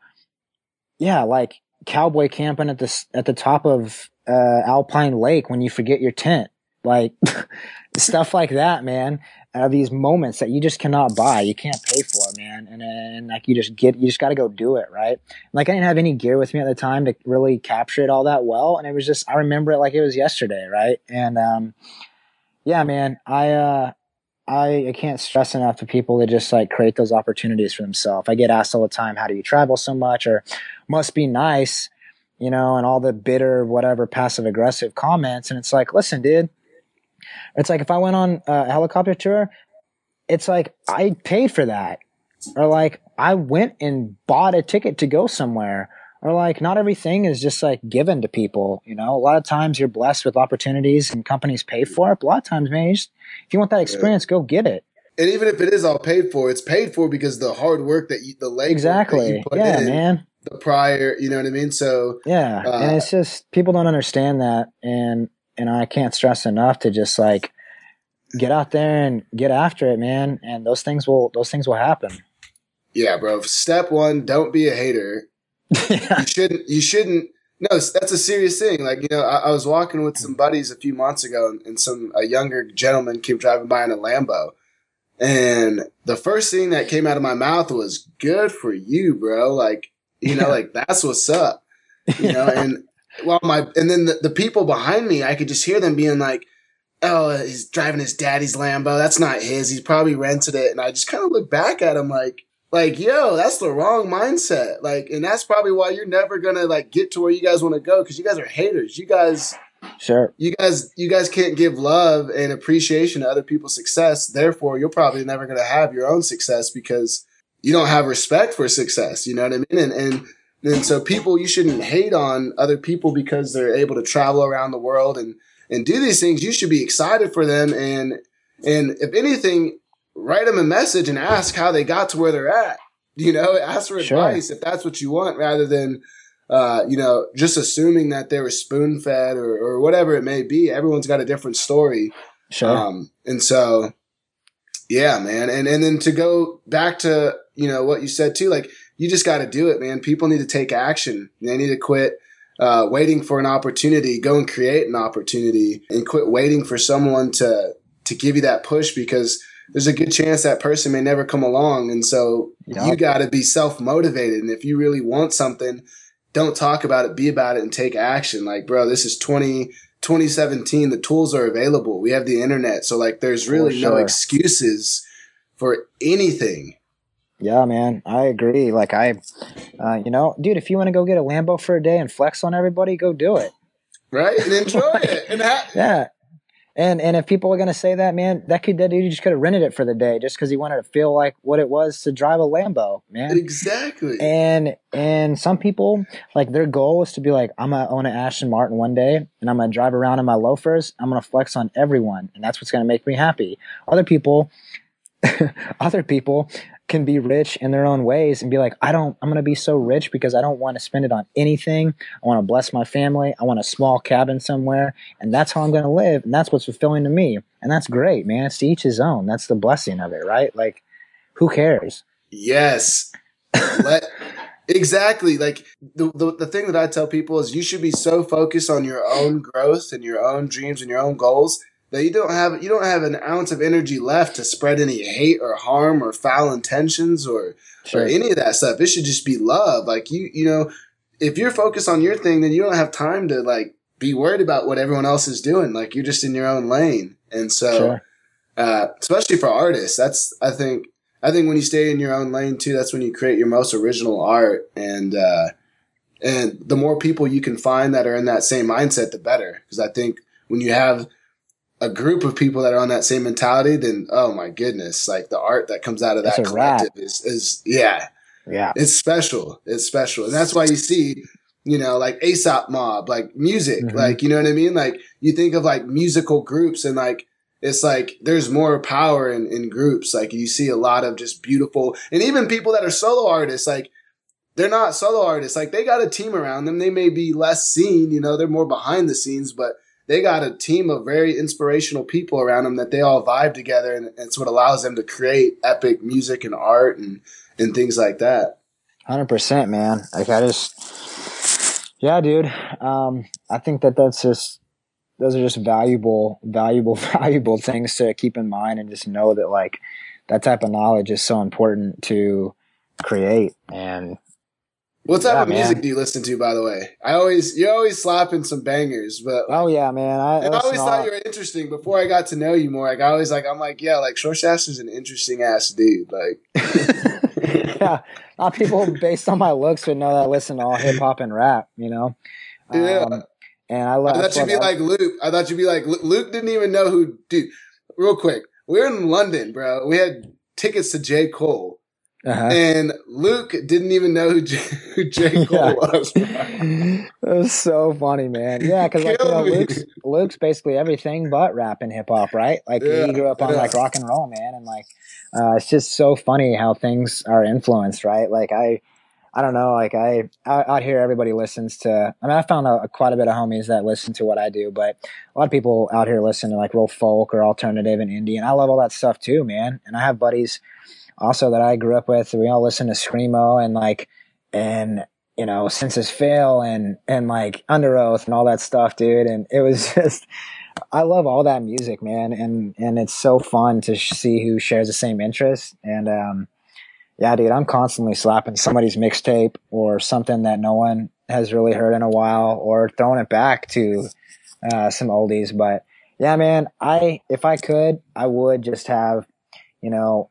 yeah, like cowboy camping at the at the top of uh, Alpine Lake when you forget your tent, like stuff like that, man. Are these moments that you just cannot buy, you can't pay for, man, and and like you just get, you just got to go do it, right? Like I didn't have any gear with me at the time to really capture it all that well, and it was just I remember it like it was yesterday, right? And um, yeah, man, I uh, I, I can't stress enough to people to just like create those opportunities for themselves. I get asked all the time, how do you travel so much or must be nice, you know, and all the bitter, whatever passive aggressive comments. And it's like, listen, dude, it's like if I went on a helicopter tour, it's like I paid for that. Or like I went and bought a ticket to go somewhere or like not everything is just like given to people you know a lot of times you're blessed with opportunities and companies pay for it a lot of times man you just, if you want that experience yeah. go get it and even if it is all paid for it's paid for because the hard work that you the leg exactly yeah in, man the prior you know what i mean so yeah uh, and it's just people don't understand that and and i can't stress enough to just like get out there and get after it man and those things will those things will happen yeah bro step one don't be a hater you shouldn't. You shouldn't. No, that's a serious thing. Like you know, I, I was walking with some buddies a few months ago, and, and some a younger gentleman came driving by in a Lambo, and the first thing that came out of my mouth was "Good for you, bro." Like you know, like that's what's up. You know, and well, my and then the, the people behind me, I could just hear them being like, "Oh, he's driving his daddy's Lambo. That's not his. He's probably rented it." And I just kind of look back at him like like, yo, that's the wrong mindset. Like, and that's probably why you're never gonna like get to where you guys want to go because you guys are haters. You guys, sure, you guys, you guys can't give love and appreciation to other people's success. Therefore, you're probably never gonna have your own success because you don't have respect for success. You know what I mean? And and And so people, you shouldn't hate on other people because they're able to travel around the world and, and do these things. You should be excited for them. And, and if anything, write them a message and ask how they got to where they're at. You know, ask for Sure. advice if that's what you want rather than, uh, you know, just assuming that they were spoon fed or, or whatever it may be. Everyone's got a different story. Sure. Um, and so, yeah, man. And, and then to go back to, you know, what you said too, like you just got to do it, man. People need to take action. They need to quit, uh, waiting for an opportunity, go and create an opportunity and quit waiting for someone to, to give you that push because there's a good chance that person may never come along. And so Yup. you got to be self motivated. And if you really want something, don't talk about it, be about it and take action. Like, bro, this is 20, 2017. The tools are available. We have the internet. So like, there's really no excuses for anything. Yeah, man, I agree. Like I, uh, you know, dude, if you want to go get a Lambo for a day and flex on everybody, go do it. Right. And enjoy it. And ha- Yeah. And and if people are gonna say that, man, that kid that dude just could have rented it for the day just because he wanted to feel like what it was to drive a Lambo, man. exactly. And and some people like their goal is to be like, I'm gonna own an Ashton Martin one day, and I'm gonna drive around in my loafers. I'm gonna flex on everyone, and that's what's gonna make me happy. Other people, other people can be rich in their own ways and be like, I don't. I'm gonna be so rich because I don't want to spend it on anything. I want to bless my family. I want a small cabin somewhere, and that's how I'm gonna live, and that's what's fulfilling to me, and that's great, man. It's to each his own. That's the blessing of it, right? Like, who cares? Yes. Let exactly like the, the the thing that I tell people is you should be so focused on your own growth and your own dreams and your own goals that you don't have you don't have an ounce of energy left to spread any hate or harm or foul intentions or or any of that stuff. It should just be love. Like you you know, if you're focused on your thing, then you don't have time to like be worried about what everyone else is doing. Like you're just in your own lane. And so Sure. uh, especially for artists. That's I think I think when you stay in your own lane too, that's when you create your most original art, and uh, and the more people you can find that are in that same mindset, the better. Because I think when you have a group of people that are on that same mentality, then oh my goodness, like the art that comes out of that It's a wrap. collective is is yeah, Yeah. it's special. It's special, and that's why you see. You know, like A$AP Mob, like music, Mhm. like, you know what I mean? Like, you think of like musical groups and like, it's like there's more power in, in groups. Like you see a lot of just beautiful, and even people that are solo artists, like they're not solo artists. Like they got a team around them. They may be less seen, you know, they're more behind the scenes, but they got a team of very inspirational people around them that they all vibe together, and it's what allows them to create epic music and art and and things like that. Hundred percent, man. Like I just, yeah, dude. Um, I think that that's just those are just valuable, valuable, valuable things to keep in mind, and just know that like that type of knowledge is so important to create. And What type Yeah, of man. music do you listen to, by the way? I always you're always slapping some bangers, but oh yeah, man. I, I always listen thought you were interesting before I got to know you more. Like I always like I'm like, yeah, like Short Stash is an interesting ass dude. Like yeah, a lot of people based on my looks would know that I listen to all hip hop and rap. You know. Yeah. Um, and I love. I thought you'd be like Luke. I thought you'd be like Luke didn't even know who dude. Real quick. We were in London, bro. We had tickets to J. Cole. Uh And Luke didn't even know who J, who J. Cole Yeah. was. it was so funny, man. Yeah, because like you know. Luke's Luke's basically everything but rap and hip hop, right? Like Yeah, he grew up on yeah. like rock and roll, man, and like uh, it's just so funny how things are influenced, right? Like I, I don't know, like I out, out here, everybody listens to. I mean, I found a, quite a bit of homies that listen to what I do, but a lot of people out here listen to like real folk or alternative and indie, and I love all that stuff too, man. And I have buddies also that I grew up with. We all listen to screamo and like and you know Senses Fail and and like Underoath and all that stuff dude. And it was just i love all that music man. And and it's so fun to sh- see who shares the same interest. And um yeah dude i'm constantly slapping somebody's mixtape or something that no one has really heard in a while or throwing it back to uh some oldies. But yeah man i if i could i would just have you know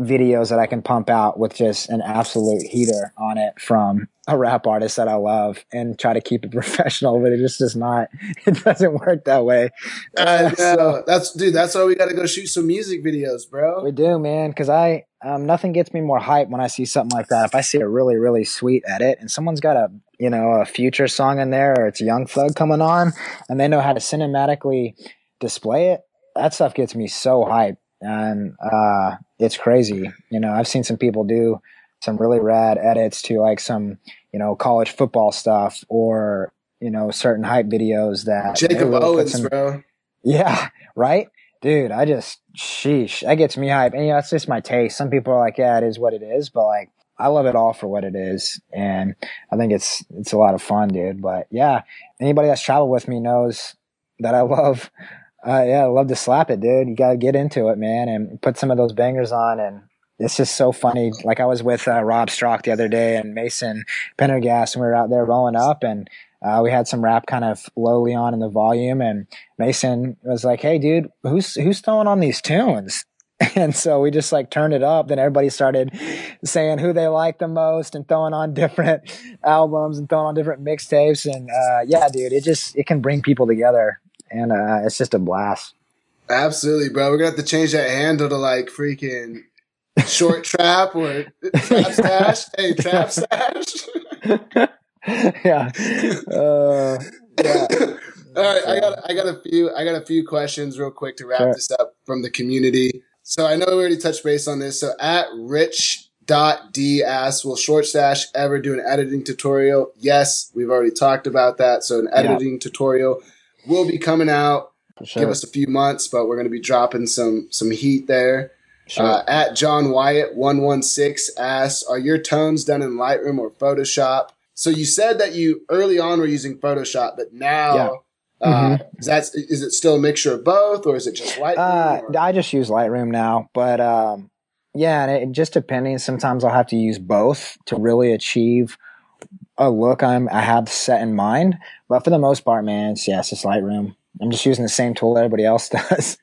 videos that I can pump out with just an absolute heater on it from a rap artist that I love and try to keep it professional, but it just does not, it doesn't work that way. Uh, so, that's, dude, that's why we got to go shoot some music videos, bro. We do, man. Cause I, um, nothing gets me more hype when I see something like that. If I see a really, really sweet edit and someone's got a, you know, a future song in there or it's a young thug coming on and they know how to cinematically display it, that stuff gets me so hype. And, uh, it's crazy. You know, I've seen some people do some really rad edits to like some, you know, college football stuff or, you know, certain hype videos that Jacob Owens, some, bro. Yeah, right? Dude, I just sheesh. That gets me hype. And you know, that's just my taste. Some people are like, yeah, it is what it is, but like I love it all for what it is. And I think it's it's a lot of fun, dude. But yeah, anybody that's traveled with me knows that I love uh, yeah, I love to slap it, dude. You gotta get into it, man, and put some of those bangers on and it's just so funny. Like I was with uh, Rob Strok the other day and Mason Pendergast, and we were out there rolling up, and uh, we had some rap kind of lowly on in the volume, and Mason was like, "Hey, dude, who's who's throwing on these tunes?" And so we just like turned it up. Then everybody started saying who they like the most and throwing on different albums and throwing on different mixtapes. And uh, yeah, dude, it just it can bring people together, and uh, it's just a blast. Absolutely, bro. We're gonna have to change that handle to like freaking short trap or trap stash. Hey, trap stash. yeah. Uh, yeah. All right, I got I got a few I got a few questions real quick to wrap sure. this up from the community. So I know we already touched base on this. So at rich dot d asks, will short stash ever do an editing tutorial? Yes, we've already talked about that. So an editing yeah. tutorial will be coming out. Sure. Give us a few months, but we're going to be dropping some some heat there. Sure. Uh, at John Wyatt one one six asks, "Are your tones done in Lightroom or Photoshop?" So you said that you early on were using Photoshop, but now yeah. uh, mm-hmm. is that is it still a mixture of both, or is it just Lightroom? Uh, I just use Lightroom now, but um, yeah, and it, just depending. Sometimes I'll have to use both to really achieve a look I'm I have set in mind. But for the most part, man, it's yeah, it's just Lightroom. I'm just using the same tool that everybody else does.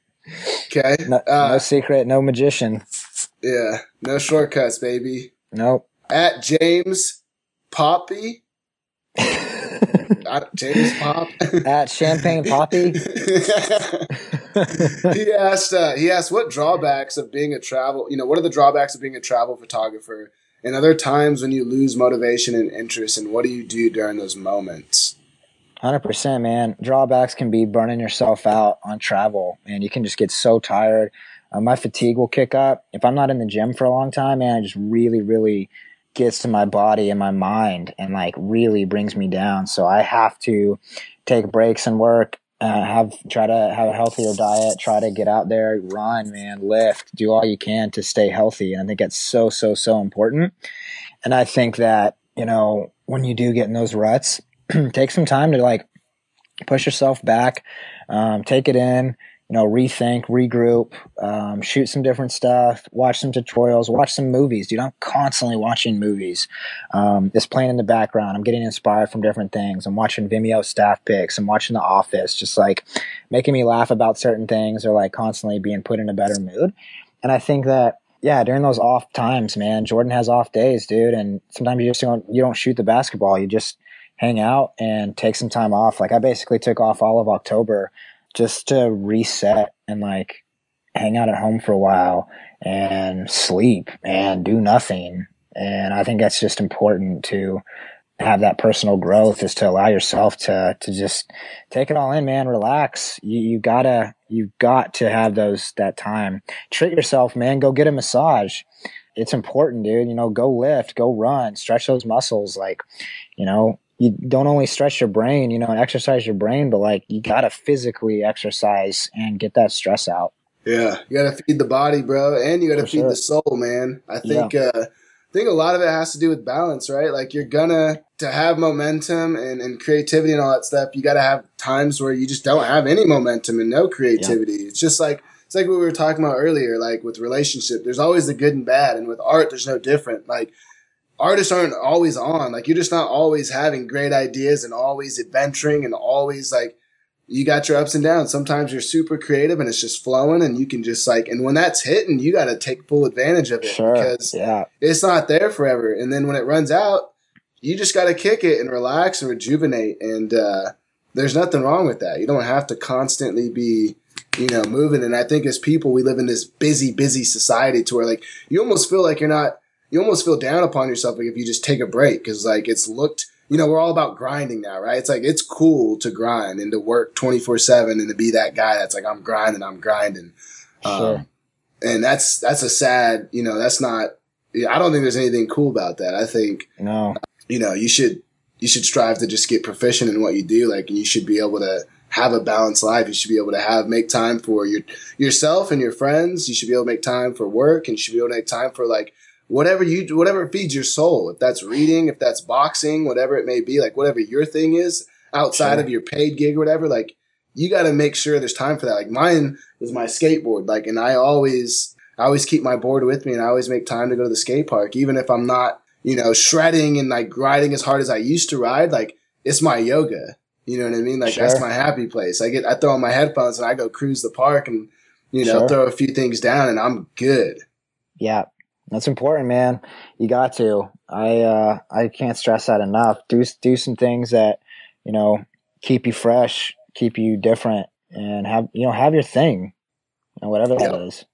Okay. No, uh, no, secret, no magician. Yeah, no shortcuts, baby. Nope. At James Poppy. James Pop. At Champagne Poppy. he asked. Uh, he asked, "What drawbacks of being a travel? You know, what are the drawbacks of being a travel photographer? And other times when you lose motivation and interest, and what do you do during those moments?" Hundred percent, man. Drawbacks can be burning yourself out on travel, and you can just get so tired. Uh, my fatigue will kick up if I'm not in the gym for a long time, man. It just really, really gets to my body and my mind, and like really brings me down. So I have to take breaks and work. Uh, have try to have a healthier diet. Try to get out there, run, man, lift, do all you can to stay healthy. And I think it's so, so, so important. And I think that you know when you do get in those ruts, take some time to like push yourself back, um, take it in, you know, rethink, regroup, um, shoot some different stuff, watch some tutorials, watch some movies. Dude, I'm constantly watching movies. Um, it's playing in the background. I'm getting inspired from different things. I'm watching Vimeo staff picks. I'm watching The Office, just like making me laugh about certain things or like constantly being put in a better mood. And I think that yeah, during those off times, man, Jordan has off days, dude, and sometimes you just don't you don't shoot the basketball. You just hang out and take some time off. Like I basically took off all of October just to reset and like hang out at home for a while and sleep and do nothing. And I think that's just important to have that personal growth is to allow yourself to to just take it all in, man. Relax. You you gotta you've got to have those that time. Treat yourself, man. Go get a massage. It's important, dude. You know, go lift, go run, stretch those muscles. Like, you know, you don't only stretch your brain, you know, and exercise your brain, but like you gotta physically exercise and get that stress out. Yeah, you gotta feed the body, bro, and you gotta For feed sure. the soul, man. I think yeah. uh, I think a lot of it has to do with balance, right? Like you're gonna to have momentum and, and creativity and all that stuff. You gotta have times where you just don't have any momentum and no creativity. Yeah. It's just like it's like what we were talking about earlier, like with relationship. There's always the good and bad, and with art, there's no different. Like artists aren't always on. Like you're just not always having great ideas and always adventuring and always like you got your ups and downs. Sometimes you're super creative and it's just flowing and you can just like, and when that's hitting, you got to take full advantage of it Sure. because Yeah. it's not there forever. And then when it runs out, you just got to kick it and relax and rejuvenate. And, uh, there's nothing wrong with that. You don't have to constantly be, you know, moving. And I think as people, we live in this busy, busy society to where like you almost feel like you're not, you almost feel down upon yourself like if you just take a break because like it's looked, you know, we're all about grinding now, right? It's like it's cool to grind and to work 24 seven and to be that guy that's like, I'm grinding, I'm grinding. Sure. Um, and that's, that's a sad, you know, that's not, I don't think there's anything cool about that. I think, No. you know, you should you should strive to just get proficient in what you do. Like you should be able to have a balanced life. You should be able to have make time for your yourself and your friends. You should be able to make time for work and you should be able to make time for like whatever you whatever feeds your soul. If that's reading, if that's boxing, whatever it may be, like whatever your thing is outside Sure. of your paid gig or whatever, like you got to make sure there's time for that. Like mine is my skateboard. Like, and I always, I always keep my board with me and I always make time to go to the skate park, even if I'm not, you know, shredding and like riding as hard as I used to ride. Like it's my yoga. You know what I mean? Like that's my happy place. I get, I throw on my headphones and I go cruise the park and, you know, Sure. throw a few things down and I'm good. Yeah. That's important, man. You got to. I uh I can't stress that enough. Do do some things that, you know, keep you fresh, keep you different and have you know, have your thing. You know, whatever that Yeah. is.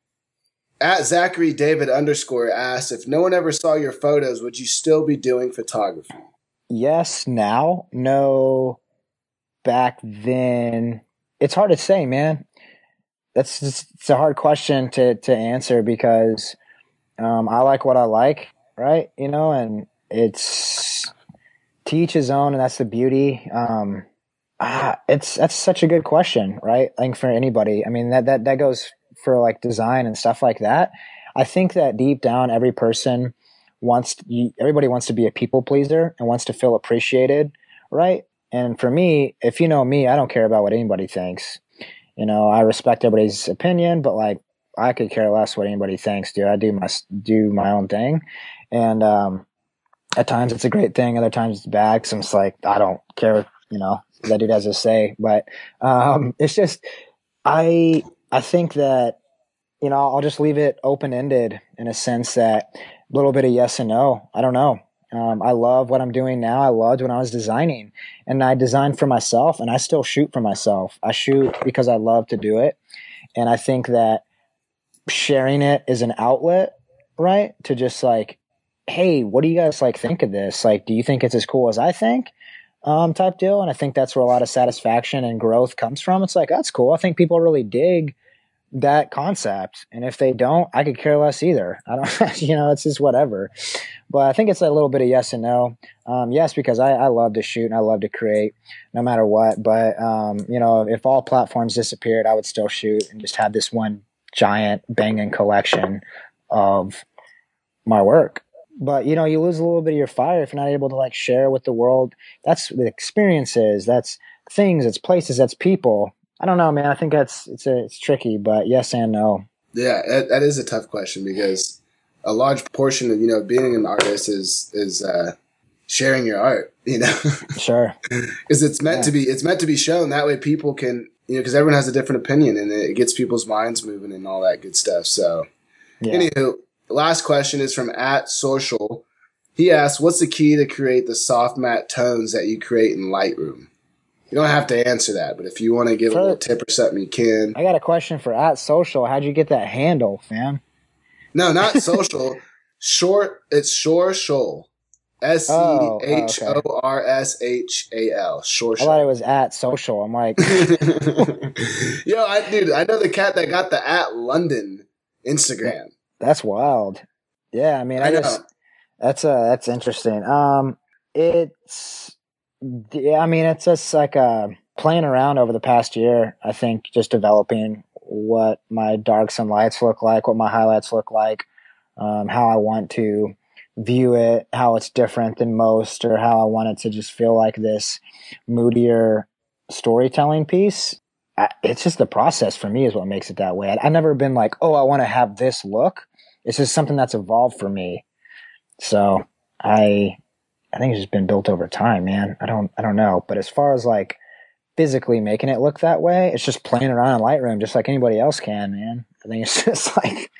At Zachary David underscore asked if no one ever saw your photos, would you still be doing photography? Yes, now. No back then. It's hard to say, man. That's just, it's a hard question to to answer because um, I like what I like, right? You know, and it's to each his own, and that's the beauty. Um, ah, it's that's such a good question, right? I think for anybody, I mean that that that goes for like design and stuff like that. I think that deep down, every person wants you, everybody wants to be a people pleaser and wants to feel appreciated, right? And for me, if you know me, I don't care about what anybody thinks. You know, I respect everybody's opinion, but like I could care less what anybody thinks, dude. I do my do my own thing, and um, at times it's a great thing, other times it's bad. I'm just like I don't care, you know, that dude has to say. But um, it's just I I think that you know I'll just leave it open ended in a sense that a little bit of yes and no. I don't know. Um, I love what I'm doing now. I loved when I was designing, and I designed for myself, and I still shoot for myself. I shoot because I love to do it, and I think that sharing it is an outlet, right? To just like, hey, what do you guys like think of this? Like, do you think it's as cool as I think? Um, type deal. And I think that's where a lot of satisfaction and growth comes from. It's like, that's cool. I think people really dig that concept. And if they don't, I could care less either. I don't, you know, it's just whatever. But I think it's a little bit of yes and no. Um, yes, because I, I love to shoot and I love to create no matter what. But, um, you know, if all platforms disappeared, I would still shoot and just have this one giant banging collection of my work. But you know, you lose a little bit of your fire if you're not able to like share with the world. That's the experiences, that's things, it's places, that's people. I don't know, man. I think that's it's a, it's tricky, but yes and no. Yeah, that, that is a tough question because a large portion of you know being an artist is is uh, sharing your art. You know, Sure. because it's meant Yeah. to be it's meant to be shown that way people can you know because everyone has a different opinion and it gets people's minds moving and all that good stuff. So, Yeah. anywho, last question is from at social. He asks, "What's the key to create the soft matte tones that you create in Lightroom?" You don't have to answer that, but if you want to give a little tip or something, you can. I got a question for at social. How'd you get that handle, fam? No, not social. Short. It's Shore Shoal. S C Oh, oh, H O R S H A L. Shore I thought it was at social. I'm like, Yo, I dude, I know the cat that got the at London Instagram. that's wild. Yeah, I mean, I, I know. just that's uh that's interesting. Um, it's yeah, I mean, it's just like uh playing around over the past year. I think just developing what my darks and lights look like, what my highlights look like, um, how I want to view it, how it's different than most, or how I want it to just feel like this moodier storytelling piece. It's just the process for me is what makes it that way. I, I've never been like, oh, I want to have this look. It's just something that's evolved for me. So I, I think it's just been built over time, man. I don't, I don't know. But as far as like physically making it look that way. It's just playing around in Lightroom just like anybody else can, man. I think it's just like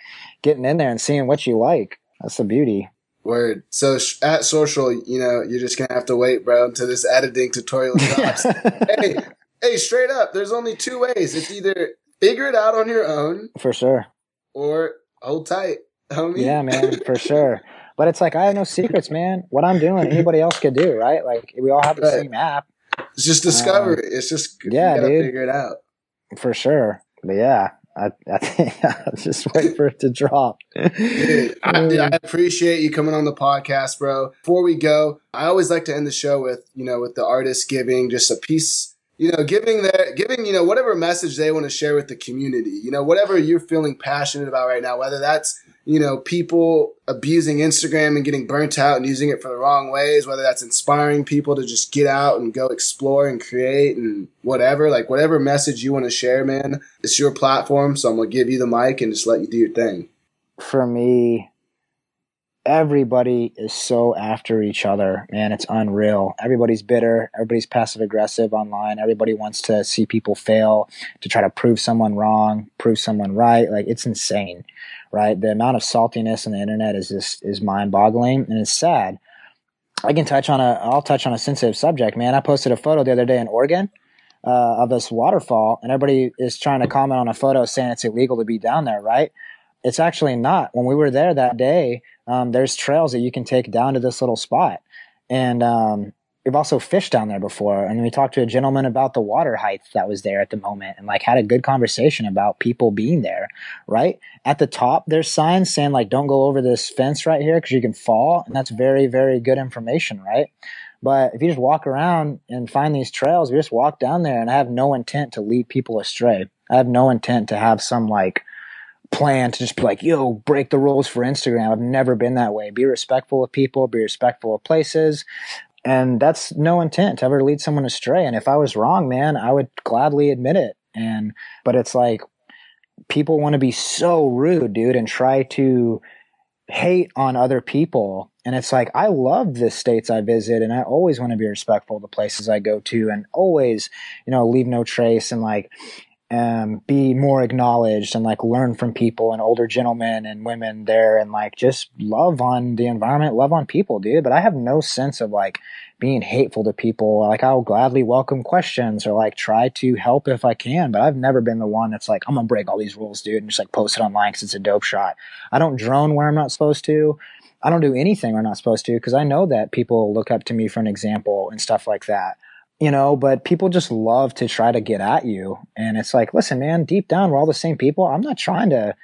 getting in there and seeing what you like. That's the beauty. Word. So at social, you know, you're just gonna have to wait, bro, until this editing tutorial drops. hey, hey, straight up, there's only two ways. It's either figure it out on your own, for sure, or hold tight, homie. Yeah, man, for sure. But it's like I have no secrets, man. What I'm doing, anybody else could do, right? Like we all have the right. same app. It's just discover um, it. It's just yeah, dude. Figure it out for sure. But yeah, I, I I'll just wait for it to drop. dude, I, I, appreciate you coming on the podcast, bro. Before we go, I always like to end the show with, you know, with the artist giving just a piece, you know, giving their, giving, you know, whatever message they want to share with the community, you know, whatever you're feeling passionate about right now, whether that's you know, people abusing Instagram and getting burnt out and using it for the wrong ways, whether that's inspiring people to just get out and go explore and create and whatever, like whatever message you want to share, man, it's your platform. So I'm going to give you the mic and just let you do your thing. For me, everybody is so after each other, man. It's unreal. Everybody's bitter. Everybody's passive aggressive online. Everybody wants to see people fail to try to prove someone wrong, prove someone right. Like it's insane right? The amount of saltiness on the internet is just is mind boggling and it's sad. I can touch on a I'll touch on a sensitive subject, man. I posted a photo the other day in Oregon uh, of this waterfall, and everybody is trying to comment on a photo saying it's illegal to be down there, right? It's actually not. When we were there that day, um, there's trails that you can take down to this little spot, and um, we've also fished down there before and we talked to a gentleman about the water height that was there at the moment and like had a good conversation about people being there right at the top there's signs saying like don't go over this fence right here because you can fall and that's very very good information right but if you just walk around and find these trails you just walk down there and i have no intent to lead people astray i have no intent to have some like plan to just be like, yo, break the rules for Instagram. I've never been that way. Be respectful of people, be respectful of places and that's no intent to ever lead someone astray. And if i was wrong man i would gladly admit it. And but it's like people want to be so rude dude and try to hate on other people. And it's like i love the states i visit and i always want to be respectful of the places i go to and always you know leave no trace. And like um, be more acknowledged and like learn from people and older gentlemen and women there and like just love on the environment, love on people, dude. But I have no sense of like being hateful to people. Like I'll gladly welcome questions or like try to help if I can. But I've never been the one that's like, I'm gonna break all these rules, dude, and just like post it online because it's a dope shot. I don't drone where I'm not supposed to. I don't do anything I'm not supposed to because I know that people look up to me for an example and stuff like that you know, but people just love to try to get at you. And it's like, listen, man, deep down, we're all the same people. I'm not trying to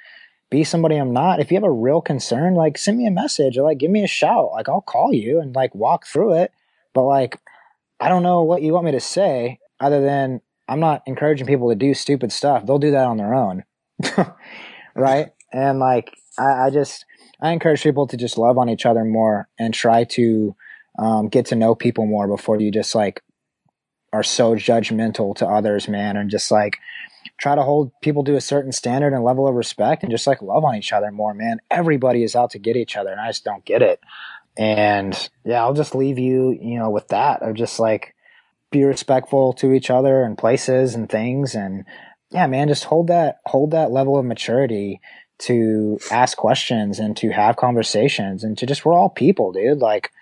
be somebody I'm not. If you have a real concern, like send me a message or like give me a shout. Like I'll call you and like walk through it. But like, I don't know what you want me to say other than I'm not encouraging people to do stupid stuff. They'll do that on their own. right. And like, I, I, just, I encourage people to just love on each other more and try to um, get to know people more before you just like are so judgmental to others, man, and just like try to hold people to a certain standard and level of respect and just like love on each other more, man. Everybody is out to get each other and I just don't get it. And yeah, I'll just leave you, you know, with that of just like be respectful to each other and places and things and yeah, man, just hold that hold that level of maturity to ask questions and to have conversations and to just we're all people, dude. Like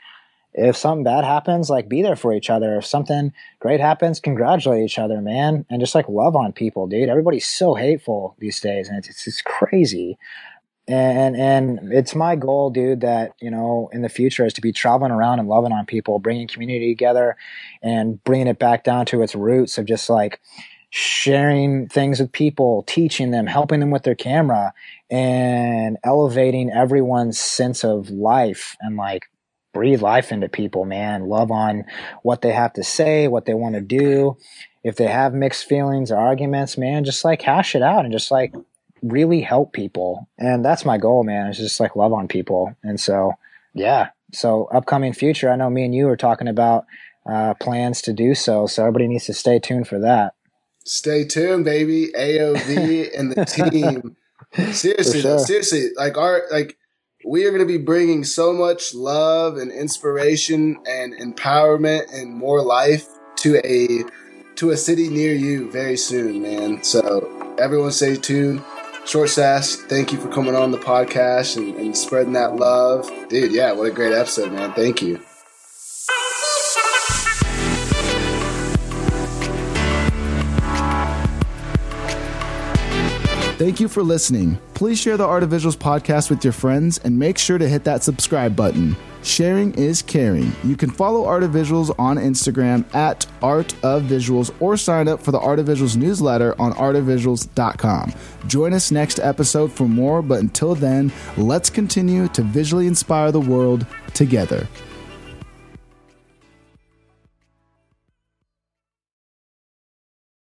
if something bad happens, like be there for each other. If something great happens, congratulate each other, man, and just like love on people, dude. Everybody's so hateful these days, and it's it's, it's crazy. And and it's my goal, dude, that you know in the future is to be traveling around and loving on people, bringing community together, and bringing it back down to its roots of just like sharing things with people, teaching them, helping them with their camera, and elevating everyone's sense of life and like breathe life into people, man. Love on what they have to say, what they want to do. If they have mixed feelings or arguments, man, just like hash it out and just like really help people. And that's my goal, man, is just like love on people. And so, yeah. So upcoming future, I know me and you are talking about uh, plans to do so. So everybody needs to stay tuned for that. Stay tuned, baby. AOV and the team. seriously, sure. seriously, like our like we are going to be bringing so much love and inspiration and empowerment and more life to a to a city near you very soon, man. So everyone stay tuned. Short Stash, thank you for coming on the podcast and, and spreading that love. Dude, yeah, what a great episode, man. Thank you. Thank you for listening. Please share the Art of Visuals podcast with your friends and make sure to hit that subscribe button. Sharing is caring. You can follow Art of Visuals on Instagram at Art of Visuals or sign up for the Art of Visuals newsletter on artofvisuals.com. Join us next episode for more, but until then, let's continue to visually inspire the world together.